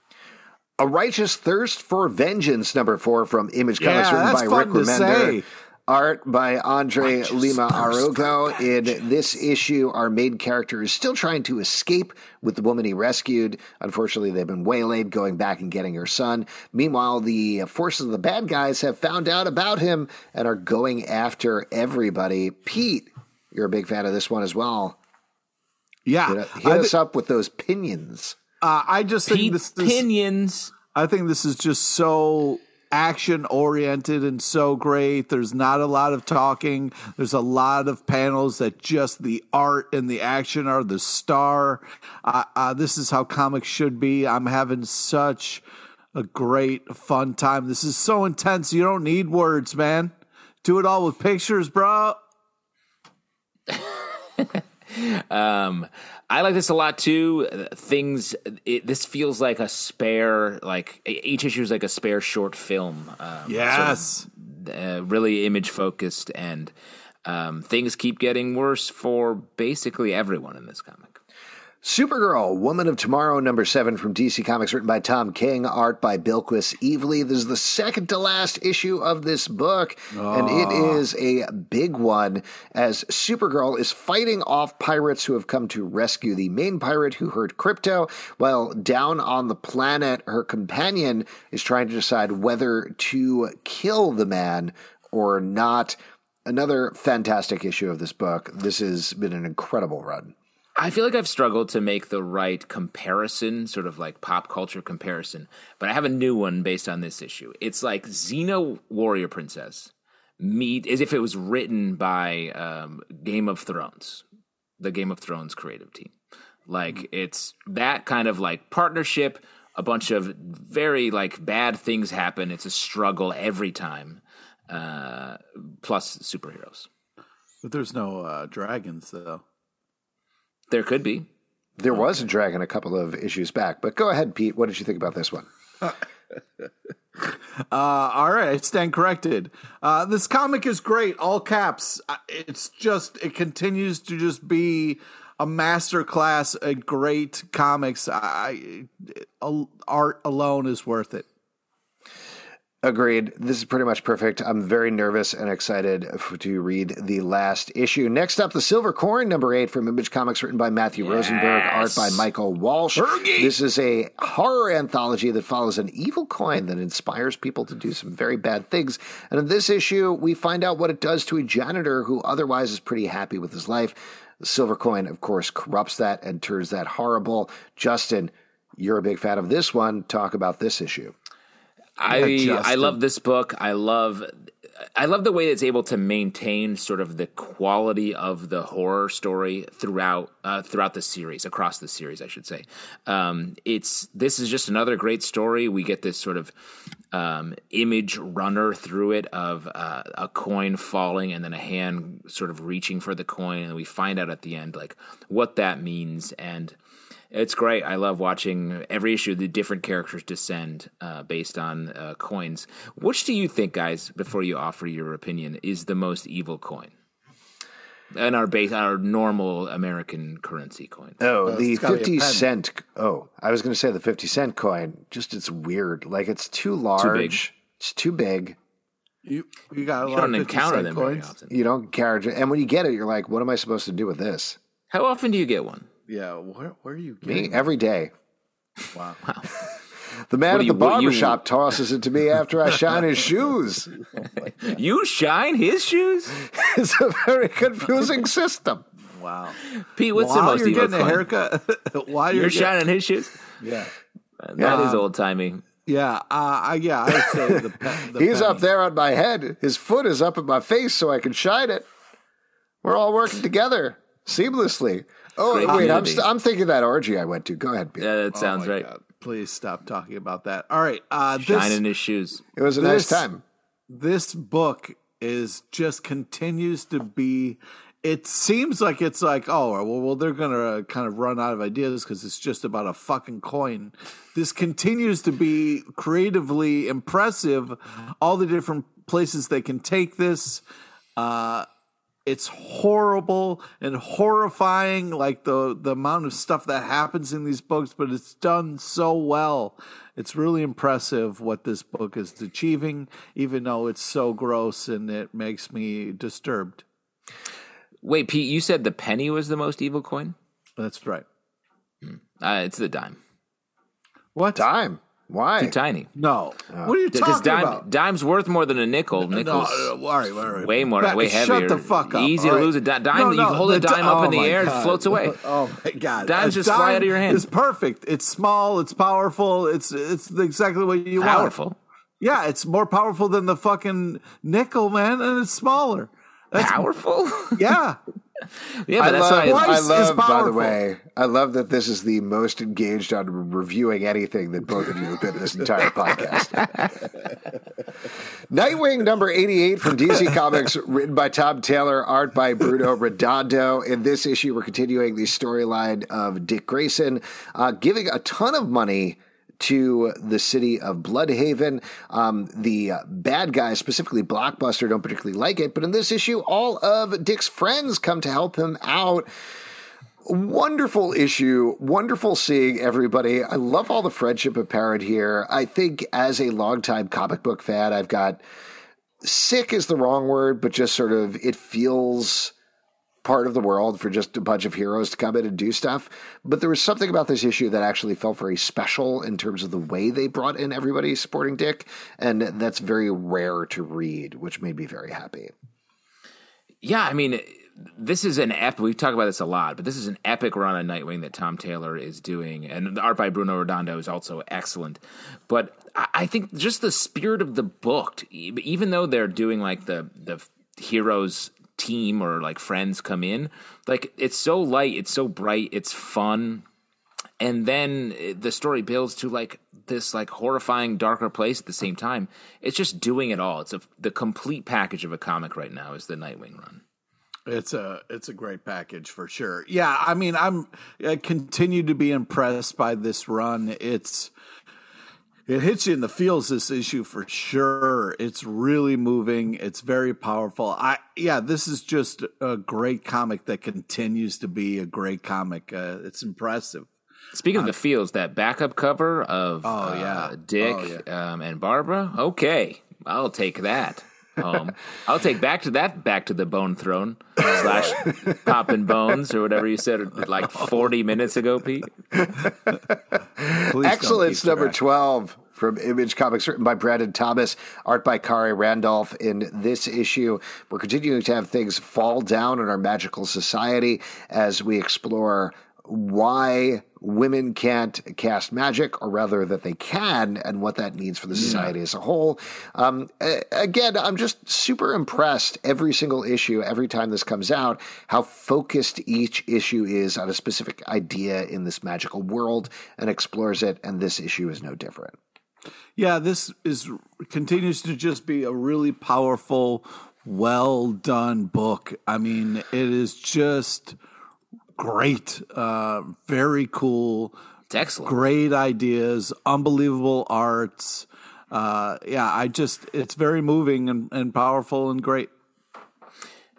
A Righteous Thirst for Vengeance, number four from Image Comics, Yeah, written that's by fun Rick to Remender. say. Art by Andre Lima thirst Araújo. In this issue, our main character is still trying to escape with the woman he rescued. Unfortunately, they've been waylaid, going back and getting her son. Meanwhile, the forces of the bad guys have found out about him and are going after everybody. Pete, you're a big fan of this one as well. Yeah, Hit, hit I, us up with those pinions. uh, I just think Pete this Pinions. I think this is just so action oriented and so great. There's not a lot of talking. There's a lot of panels that just the art and the action are the star. Uh, uh, this is how comics should be. I'm having such a great fun time. This is so intense. You don't need words, man. Do it all with pictures, bro. *laughs* Um, I like this a lot too. Things. It, this feels like a spare. Like each issue is like a spare short film. Um, Yes. uh, really image focused, and um, things keep getting worse for basically everyone in this comic. Supergirl, Woman of Tomorrow, number seven from DC Comics, written by Tom King, art by Bilquis Evely. This is the second to last issue of this book, and it ah. is a big one as Supergirl is fighting off pirates who have come to rescue the main pirate who hurt Crypto, while down on the planet, her companion is trying to decide whether to kill the man or not. Another fantastic issue of this book. This has been an incredible run. I feel like I've struggled to make the right comparison, sort of like pop culture comparison, but I have a new one based on this issue. It's like Xena Warrior Princess meet as if it was written by um, Game of Thrones, the Game of Thrones creative team. Like it's that kind of like partnership. A bunch of very like bad things happen. It's a struggle every time. Uh, plus superheroes. But there's no uh, dragons, though. There could be. There was a dragon a couple of issues back, but go ahead, Pete. What did you think about this one? *laughs* Uh, all right, I stand corrected. Uh, this comic is great, all caps. Uh, It's just it continues to just be a master class at great comics. I, I art alone is worth it. Agreed. This is pretty much perfect. I'm very nervous and excited to read the last issue. Next up, The Silver Coin, number eight from Image Comics, written by Matthew Rosenberg, art by Michael Walsh. This is a horror anthology that follows an evil coin that inspires people to do some very bad things. And in this issue, we find out what it does to a janitor who otherwise is pretty happy with his life. The Silver Coin, of course, corrupts that and turns that horrible. Justin, you're a big fan of this one. Talk about this issue. I I love this book. I love I love the way it's able to maintain sort of the quality of the horror story throughout uh, throughout the series, across the series, I should say. Um, it's this is just another great story. We get this sort of um, image runner through it of uh, a coin falling and then a hand sort of reaching for the coin, and we find out at the end like what that means and it's great. I love watching every issue. The different characters descend uh, based on uh, coins. Which do you think, guys? Before you offer your opinion, is the most evil coin? And our base, our normal American currency coin. Oh, Uh, the it's gotta be a fifty cent. Oh, I was going to say the fifty cent coin. Just it's weird. Like it's too large. It's too big. You you got a You lot don't of 50 encounter cent them very coins. often. You don't carry it, and when you get it, you're like, "What am I supposed to do with this?" How often do you get one? Yeah, where where are you Me getting? every day. Wow. *laughs* The man at the what do barber you- shop tosses it to me after I shine his shoes. *laughs* You shine his shoes, *laughs* It's a very confusing system. Wow. Pete. What's the While most you're getting a haircut, while you're, You're getting- shining his shoes. yeah, That is old timey. yeah, uh, I, yeah. I'd say the, pe- the He's up there on my head. His foot is up at my face so I can shine it. We're all working together seamlessly. Oh, Great wait, I'm, st- I'm thinking of that orgy I went to. Go ahead, Pete. Yeah, that Oh sounds my right. God. Please stop talking about that. All right, uh, this Shining his shoes. It was a nice time. this book is just continues to be it seems like it's like oh well, well they're gonna uh, kind of run out of ideas because it's just about a fucking coin this continues to be creatively impressive all the different places they can take this uh it's horrible and horrifying like the the amount of stuff that happens in these books but it's done so well it's really impressive what this book is achieving even though it's so gross and it makes me disturbed Wait, Pete, you said the penny was the most evil coin? that's right Uh, it's the dime. what Time. Why? Too tiny. no what are you Because talking dime, about dime's worth more than a nickel. no, Nickels uh, all right, all right. way more, Back- way heavier. Shut the fuck up. Easy all to lose a di- dime. No, you hold a dime di- up in oh the air, God. it floats away. *laughs* Oh my god! Dimes A just fly out of your hand. It's perfect. It's small. It's powerful. It's it's exactly what you want. Powerful. Yeah, it's more powerful than the fucking nickel, man, and it's smaller. That's, Powerful? Yeah, *laughs* yeah, but I that's love, why. I love by the way, I love that this is the most engaged on reviewing anything that both of you have been this entire podcast. *laughs* Nightwing number 88 from DC *laughs* Comics, written by Tom Taylor, art by Bruno Redondo. In this issue, we're continuing the storyline of Dick Grayson, uh, giving a ton of money to the city of Blüdhaven. Um, the uh, bad guys, specifically Blockbuster, don't particularly like it, but in this issue, all of Dick's friends come to help him out. Wonderful issue. Wonderful seeing everybody. I love all the friendship apparent here. I think as a longtime comic book fan, I've got sick is the wrong word, but just sort of it feels part of the world for just a bunch of heroes to come in and do stuff. But there was something about this issue that actually felt very special in terms of the way they brought in everybody supporting Dick. And that's very rare to read, which made me very happy. Yeah, I mean, this is an epic. We've talked about this a lot, but this is an epic run on Nightwing that Tom Taylor is doing, and the art by Bruno Redondo is also excellent. But I think just the spirit of the book, even though they're doing like the the heroes team or like friends come in, like it's so light, it's so bright, it's fun and then the story builds to like this like horrifying darker place at the same time it's just doing it all it's a, the complete package of a comic right now is the nightwing run it's a it's a great package for sure. Yeah, I mean, I'm I continue to be impressed by this run. It's it hits you in the feels this issue for sure. It's really moving. It's very powerful. I yeah, this is just a great comic that continues to be a great comic. Uh, it's impressive. speaking of the feels that backup cover of Oh, uh, yeah. dick Oh, um, and barbara okay i'll take that home i'll take back to that back to the bone throne slash poppin' bones or whatever you said like 40 minutes ago pete Please Excellence number track. 12 from Image Comics, written by Brandon Thomas, art by Khary Randolph. In this issue, we're continuing to have things fall down in our magical society as we explore why women can't cast magic, or rather that they can, and what that means for the society yeah. as a whole. Um, again, I'm just super impressed every single issue, every time this comes out, how focused each issue is on a specific idea in this magical world and explores it, and this issue is no different. Yeah, this is continues to just be a really powerful, well done book. I mean, it is just great, uh, very cool. It's excellent. Great ideas, unbelievable arts. Uh, yeah, I just, it's very moving and, and powerful and great.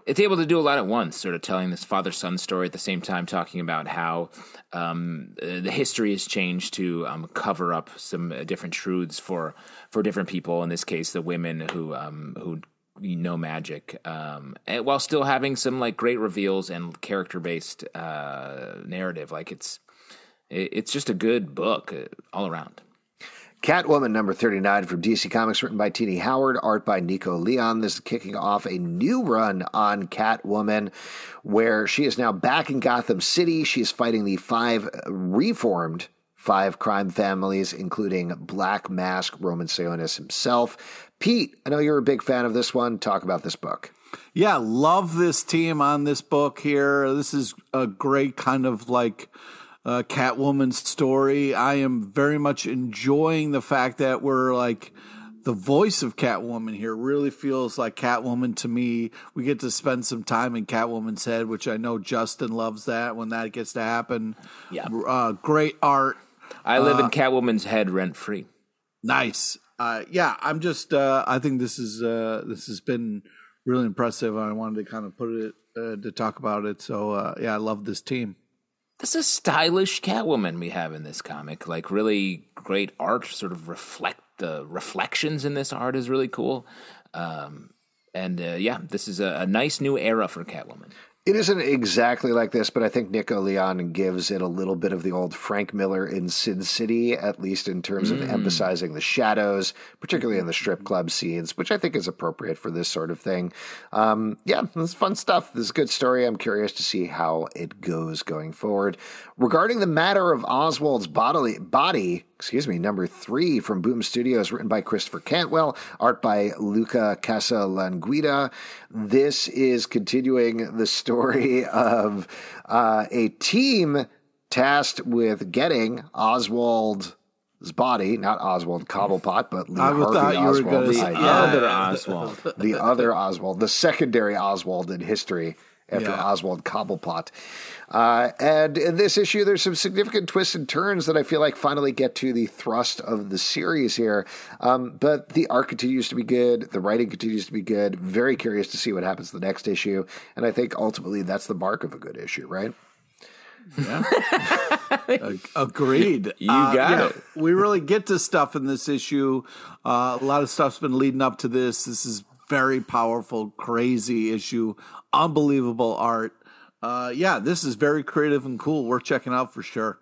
It's able to do a lot at once, sort of telling this father son story at the same time, talking about how um, the history has changed to um, cover up some uh, different truths for for different people. In this case, the women who um, who no magic, um, while still having some like great reveals and character based uh, narrative. Like it's it's just a good book uh, all around. Catwoman number 39 from DC Comics, written by Tini Howard, art by Nico Leon. This is kicking off a new run on Catwoman, where she is now back in Gotham City. She is fighting the five reformed five crime families, including Black Mask Roman Sionis himself. Pete, I know you're a big fan of this one. Talk about this book. Yeah, love this team on this book here. This is a great kind of like uh, Catwoman story. I am very much enjoying the fact that we're like the voice of Catwoman here really feels like Catwoman to me. We get to spend some time in Catwoman's head, which I know Justin loves that when that gets to happen. Yeah. Uh, great art. I live uh, in Catwoman's head rent free. Nice. Uh, yeah, I'm just. Uh, I think this is uh, this has been really impressive. I wanted to kind of put it uh, to talk about it. So uh, yeah, I love this team. This is stylish Catwoman we have in this comic. Like really great art, sort of reflect the reflections in this art is really cool. Um, and yeah, this is a, a nice new era for Catwoman. It isn't exactly like this, but I think Nico Leon gives it a little bit of the old Frank Miller in Sin City, at least in terms of mm. emphasizing the shadows, particularly in the strip club scenes, which I think is appropriate for this sort of thing. Um, yeah, this is fun stuff. This is a good story. I'm curious to see how it goes going forward. Regarding the matter of Oswald's bodily body, excuse me, number three from Boom Studios, written by Christopher Cantwell, art by Luca Casalanguida. This is continuing the story of uh, a team tasked with getting Oswald's body, not Oswald Cobblepot, but Lee I Harvey Oswald, the other Oswald, the other Oswald, the secondary Oswald in history after yeah. Oswald Cobblepot. Uh, and in this issue, there's some significant twists and turns that I feel like finally get to the thrust of the series here. Um, but the art continues to be good. The writing continues to be good. Very curious to see what happens the next issue. And I think ultimately that's the mark of a good issue, right? Yeah. *laughs* Agreed. You uh, got uh, yeah, it. We really get to stuff in this issue. Uh, a lot of stuff's been leading up to this. This is very powerful, crazy issue. Unbelievable art uh, yeah, this is very creative and cool. Worth checking out for sure.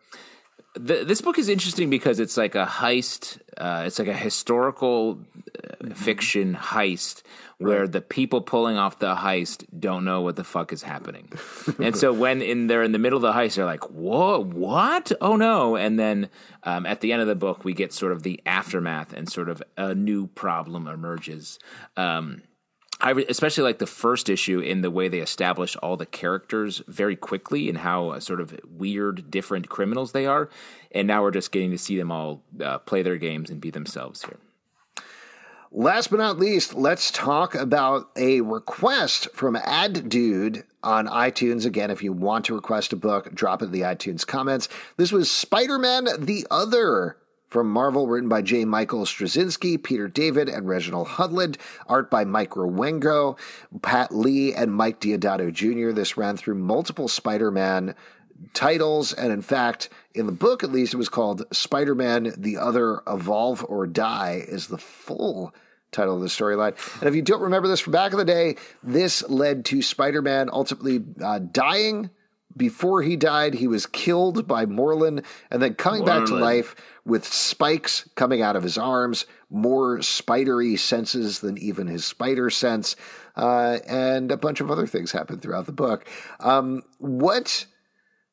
The, this book is interesting because it's like a heist. Uh, it's like a historical uh, fiction heist where right. the people pulling off the heist don't know what the fuck is happening, and so when in they're in the middle of the heist, they're like, "Whoa, what? Oh no!" And then um, at the end of the book, we get sort of the aftermath, and sort of a new problem emerges. Um, I especially like the first issue in the way they establish all the characters very quickly and how uh, sort of weird, different criminals they are. And now we're just getting to see them all uh, play their games and be themselves here. Last but not least, let's talk about a request from Ad Dude on iTunes. Again, if you want to request a book, drop it in the iTunes comments. This was Spider Man the Other from Marvel, written by J. Michael Straczynski, Peter David, and Reginald Hudlin. Art by Mike Wieringo, Pat Lee, and Mike Deodato Jr. This ran through multiple Spider Man titles, and in fact, in the book at least, it was called Spider Man The Other Evolve or Die, is the full title of the storyline. And if you don't remember this from back in the day, this led to Spider Man ultimately uh, dying before he died, he was killed by Morlun and then coming Morlun. back to life with spikes coming out of his arms, more spidery senses than even his spider sense, uh, and a bunch of other things happen throughout the book. Um, what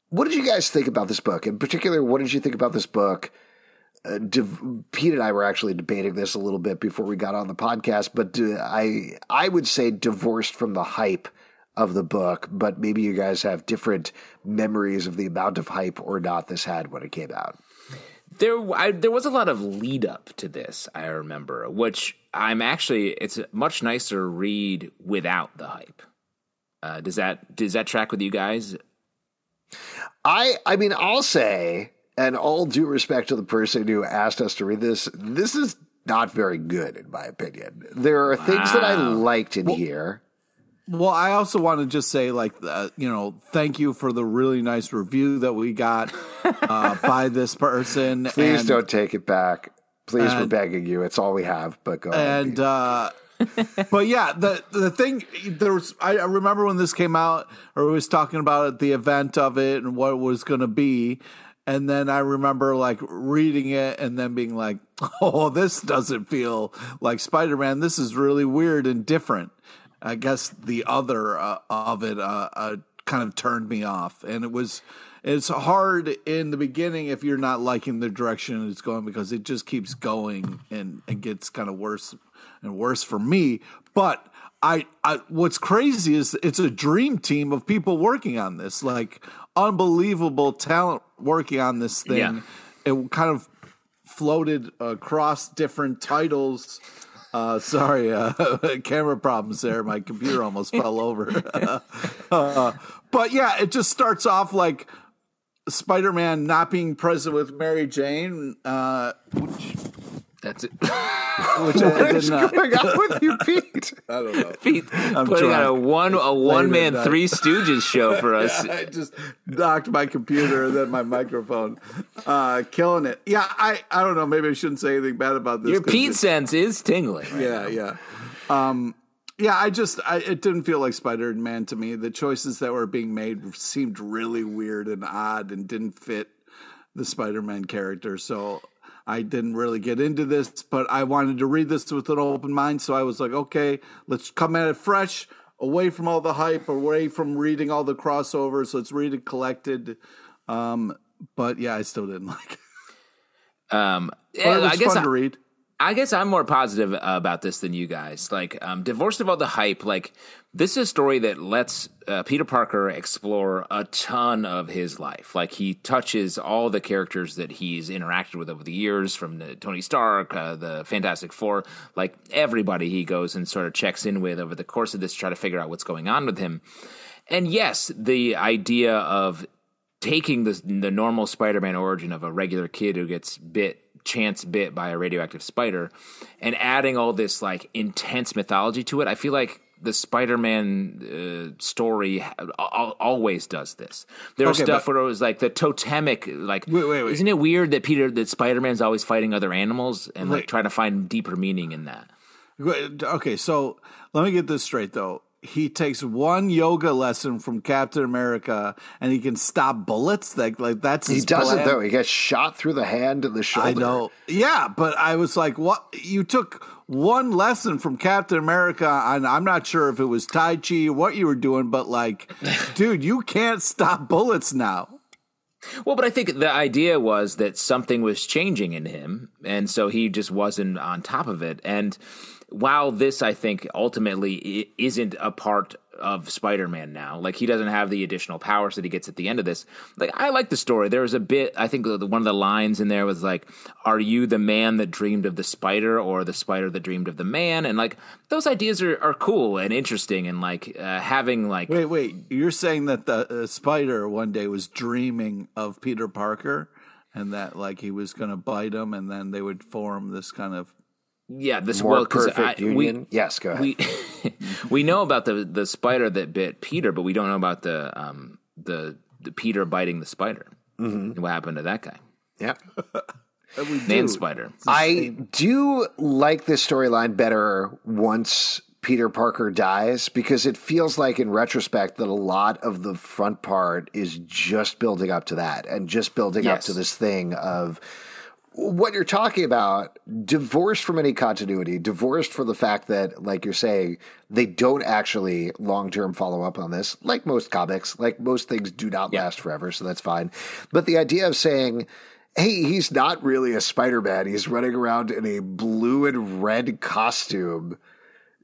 what did you guys think about this book? In particular, what did you think about this book? Uh, Pete and I were actually debating this a little bit before we got on the podcast, but I I would say divorced from the hype of the book, but maybe you guys have different memories of the amount of hype or not this had when it came out. There, I, there was a lot of lead up to this. I remember, which I'm actually it's a much nicer read without the hype. Uh, does that does that track with you guys? I I mean, I'll say, and all due respect to the person who asked us to read this, this is not very good in my opinion. There are wow. things that I liked in well, here. Well, I also want to just say, like, uh, you know, thank you for the really nice review that we got *laughs* uh, by this person. Please and, don't take it back. Please, and, we're begging you. It's all we have. But go and, uh, but yeah, the the thing there was. I, I remember when this came out, or we was talking about it, the event of it and what it was going to be. And then I remember like reading it and then being like, *laughs* "Oh, this doesn't feel like Spider Man. This is really weird and different." I guess the other uh, of it uh, uh, kind of turned me off, and it was it's hard in the beginning if you're not liking the direction it's going because it just keeps going and and gets kind of worse and worse for me. But I, I what's crazy is it's a dream team of people working on this, like unbelievable talent working on this thing. Yeah. It kind of floated across different titles uh, sorry, uh, *laughs* camera problems there. My computer almost fell over. *laughs* uh, but yeah, it just starts off like Spider-Man not being present with Mary Jane, uh, which that's it. *laughs* Which *laughs* what is uh, going on with you, Pete? *laughs* I don't know. Pete I'm putting trying. on a one a one man Three Stooges show for us. yeah, I just knocked my computer and then my microphone, uh, killing it. Yeah, I I don't know. Maybe I shouldn't say anything bad about this. Your Pete sense is tingling. Right yeah, now. yeah. Um, yeah, I just I, it didn't feel like Spider Man to me. The choices that were being made seemed really weird and odd and didn't fit the Spider Man character. So I didn't really get into this, but I wanted to read this with an open mind. So I was like, okay, let's come at it fresh, away from all the hype, away from reading all the crossovers. Let's read it collected. Um, but yeah, I still didn't *laughs* like it. Um, yeah, I guess fun I, to read. I guess I'm more positive about this than you guys. Like, um, divorced of all the hype, like this is a story that lets uh, Peter Parker explore a ton of his life. Like he touches all the characters that he's interacted with over the years, from the Tony Stark, uh, the Fantastic Four, like everybody he goes and sort of checks in with over the course of this, to try to figure out what's going on with him. And yes, the idea of taking the the normal Spider-Man origin of a regular kid who gets bit chance bit by a radioactive spider and adding all this like intense mythology to it i feel like the spider-man uh, story always does this there was okay, stuff where it was like the totemic like wait, wait, wait. isn't it weird that peter that spider-man's always fighting other animals and like trying to find deeper meaning in that okay so let me get this straight though he takes one yoga lesson from Captain America and he can stop bullets. Like, like that's he doesn't plan. though. He gets shot through the hand and the shoulder. I know. Yeah, but I was like, what? You took one lesson from Captain America, and I'm not sure if it was Tai Chi or what you were doing, but like, *laughs* dude, you can't stop bullets now. Well, but I think the idea was that something was changing in him, and so he just wasn't on top of it. And while this, I think, ultimately isn't a part of Spider-Man now, like he doesn't have the additional powers that he gets at the end of this. Like I like the story. There was a bit. I think one of the lines in there was like, "Are you the man that dreamed of the spider, or the spider that dreamed of the man?" And like those ideas are, are cool and interesting, and like uh, having like wait, wait, you're saying that the uh, spider one day was dreaming of Peter Parker, and that like he was going to bite him, and then they would form this kind of yeah, this more well, perfect I, union. We, yes, go ahead. We *laughs* we know about the the spider that bit Peter, but we don't know about the um the, the Peter biting the spider. Mm-hmm. What happened to that guy? Yeah. *laughs* Man spider. I do like this storyline better once Peter Parker dies because it feels like in retrospect that a lot of the front part is just building up to that and just building yes. up to this thing of what you're talking about, divorced from any continuity, divorced from the fact that, like you're saying, they don't actually long term follow up on this, like most comics, like most things do not yeah. last forever, so that's fine. But the idea of saying, hey, he's not really a Spider Man, he's running around in a blue and red costume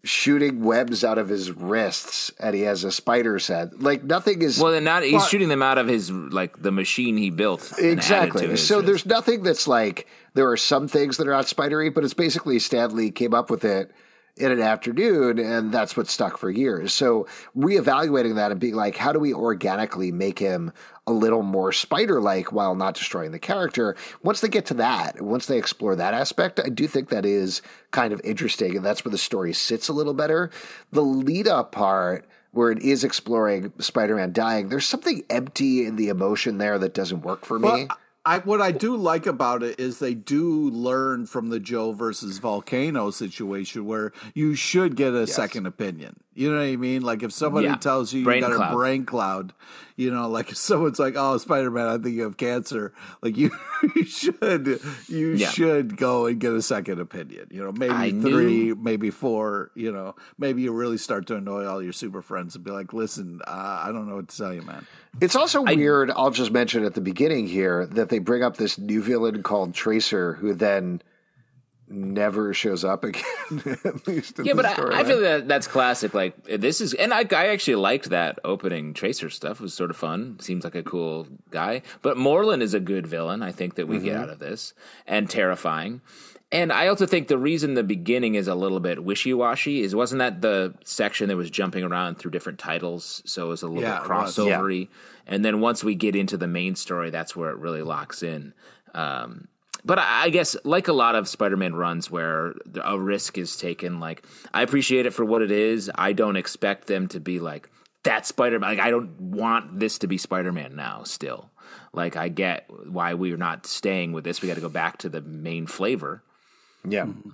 shooting webs out of his wrists and he has a spider set. Like nothing is Well, not he's shooting them out of his like the machine he built. Exactly. So wrist. there's nothing that's like there are some things that are not spidery, but it's basically Stan Lee came up with it in an afternoon, and that's what stuck for years. So reevaluating that and being like, how do we organically make him a little more spider like while not destroying the character? Once they get to that, once they explore that aspect, I do think that is kind of interesting, and that's where the story sits a little better. The lead up part where it is exploring Spider-Man dying, there's something empty in the emotion there that doesn't work for me. Well, I, what I do like about it is they do learn from the Joe versus Volcano situation where you should get a yes. second opinion. You know what I mean? Like if somebody yeah. tells you brain you got cloud. a brain cloud, you know, like if someone's like, "Oh, Spider Man, I think you have cancer," like you, *laughs* you should, you yeah. should go and get a second opinion. You know, maybe I three, knew. maybe four. You know, maybe you really start to annoy all your super friends and be like, "Listen, uh, I don't know what to tell you, man." It's also I, weird. I'll just mention at the beginning here that they bring up this new villain called Tracer, who then never shows up again. *laughs* at least yeah, but I, I, feel that that's classic. Like this is, and I, I actually liked that opening Tracer stuff. It was sort of fun. Seems like a cool guy. But Morlun is a good villain. I think that we mm-hmm. get out of this, and terrifying. And I also think the reason the beginning is a little bit wishy washy is wasn't that the section that was jumping around through different titles, so it was a little yeah, bit crossovery. Yeah. And then once we get into the main story, that's where it really locks in. Um, but I guess like a lot of Spider-Man runs where a risk is taken, like I appreciate it for what it is. I don't expect them to be like that Spider-Man. Like I don't want this to be Spider-Man now. Still, like I get why we're not staying with this. We got to go back to the main flavor. Yeah, um,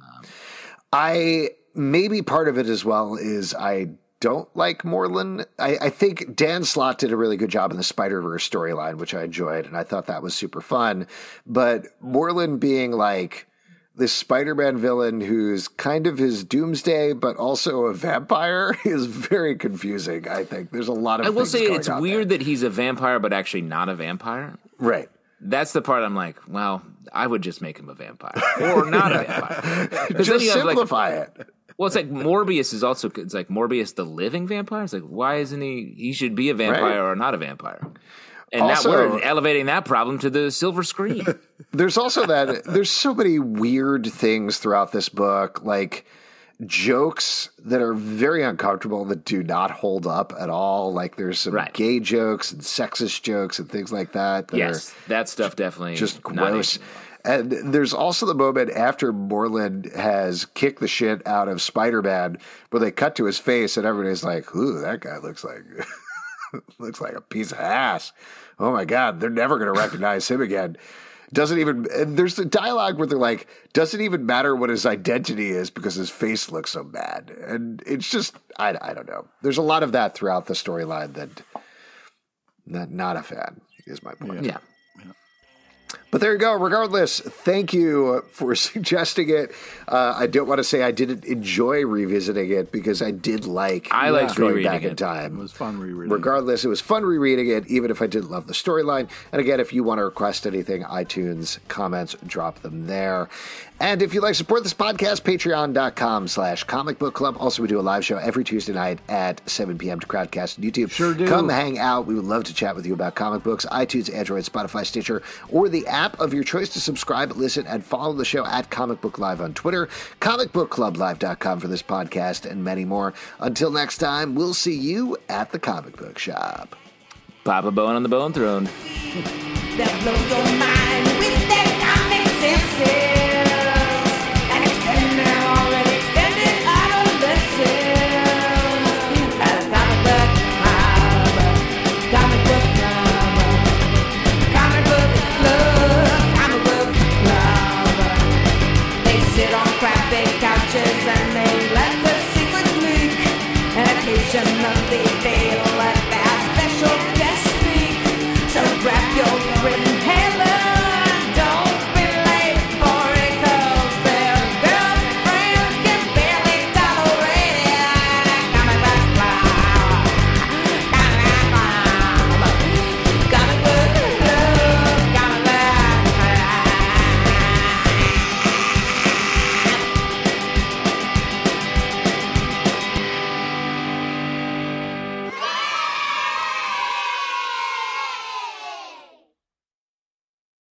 I maybe part of it as well is I don't like Morlun. I, I, think Dan Slott did a really good job in the Spider Verse storyline, which I enjoyed, and I thought that was super fun. But Morlun being like this Spider Man villain who's kind of his doomsday, but also a vampire *laughs* is very confusing. I think there's a lot of. I will say it's weird there. that he's a vampire, but actually not a vampire. Right. That's the part I'm like, well, I would just make him a vampire or not a *laughs* vampire. just simplify like, it. Well, it's like Morbius is also it's like Morbius the living vampire. It's like why isn't he? He should be a vampire right. or not a vampire. And also, that we're elevating that problem to the silver screen. *laughs* there's also that there's so many weird things throughout this book, like jokes that are very uncomfortable that do not hold up at all. Like there's some right. gay jokes and sexist jokes and things like that. that yes, that stuff definitely just gross. And there's also the moment after Morlun has kicked the shit out of Spider Man where they cut to his face and everybody's like, ooh, that guy looks like *laughs* looks like a piece of ass. Oh my God, they're never gonna recognize him again. Doesn't even there's the dialogue where they're like, doesn't even matter what his identity is because his face looks so bad. And it's just I, I don't know. There's a lot of that throughout the storyline that that not a fan is my point. yeah. But there you go. Regardless, thank you for *laughs* suggesting it. Uh, I don't want to say I didn't enjoy revisiting it because I did like. I liked going back it. in time. It was fun rereading. Regardless, it was fun rereading it, even if I didn't love the storyline. And again, if you want to request anything, iTunes comments, drop them there. And if you'd like to support this podcast, patreon.com slash comic book club. Also, we do a live show every Tuesday night at 7 p.m. to Crowdcast on YouTube. Sure do. Come hang out. We would love to chat with you about comic books, iTunes, Android, Spotify, Stitcher, or the app of your choice to subscribe, listen, and follow the show at Comic Book Live on Twitter, comicbookclublive.com for this podcast, and many more. Until next time, we'll see you at the comic book shop. Pop a bone on the bone throne.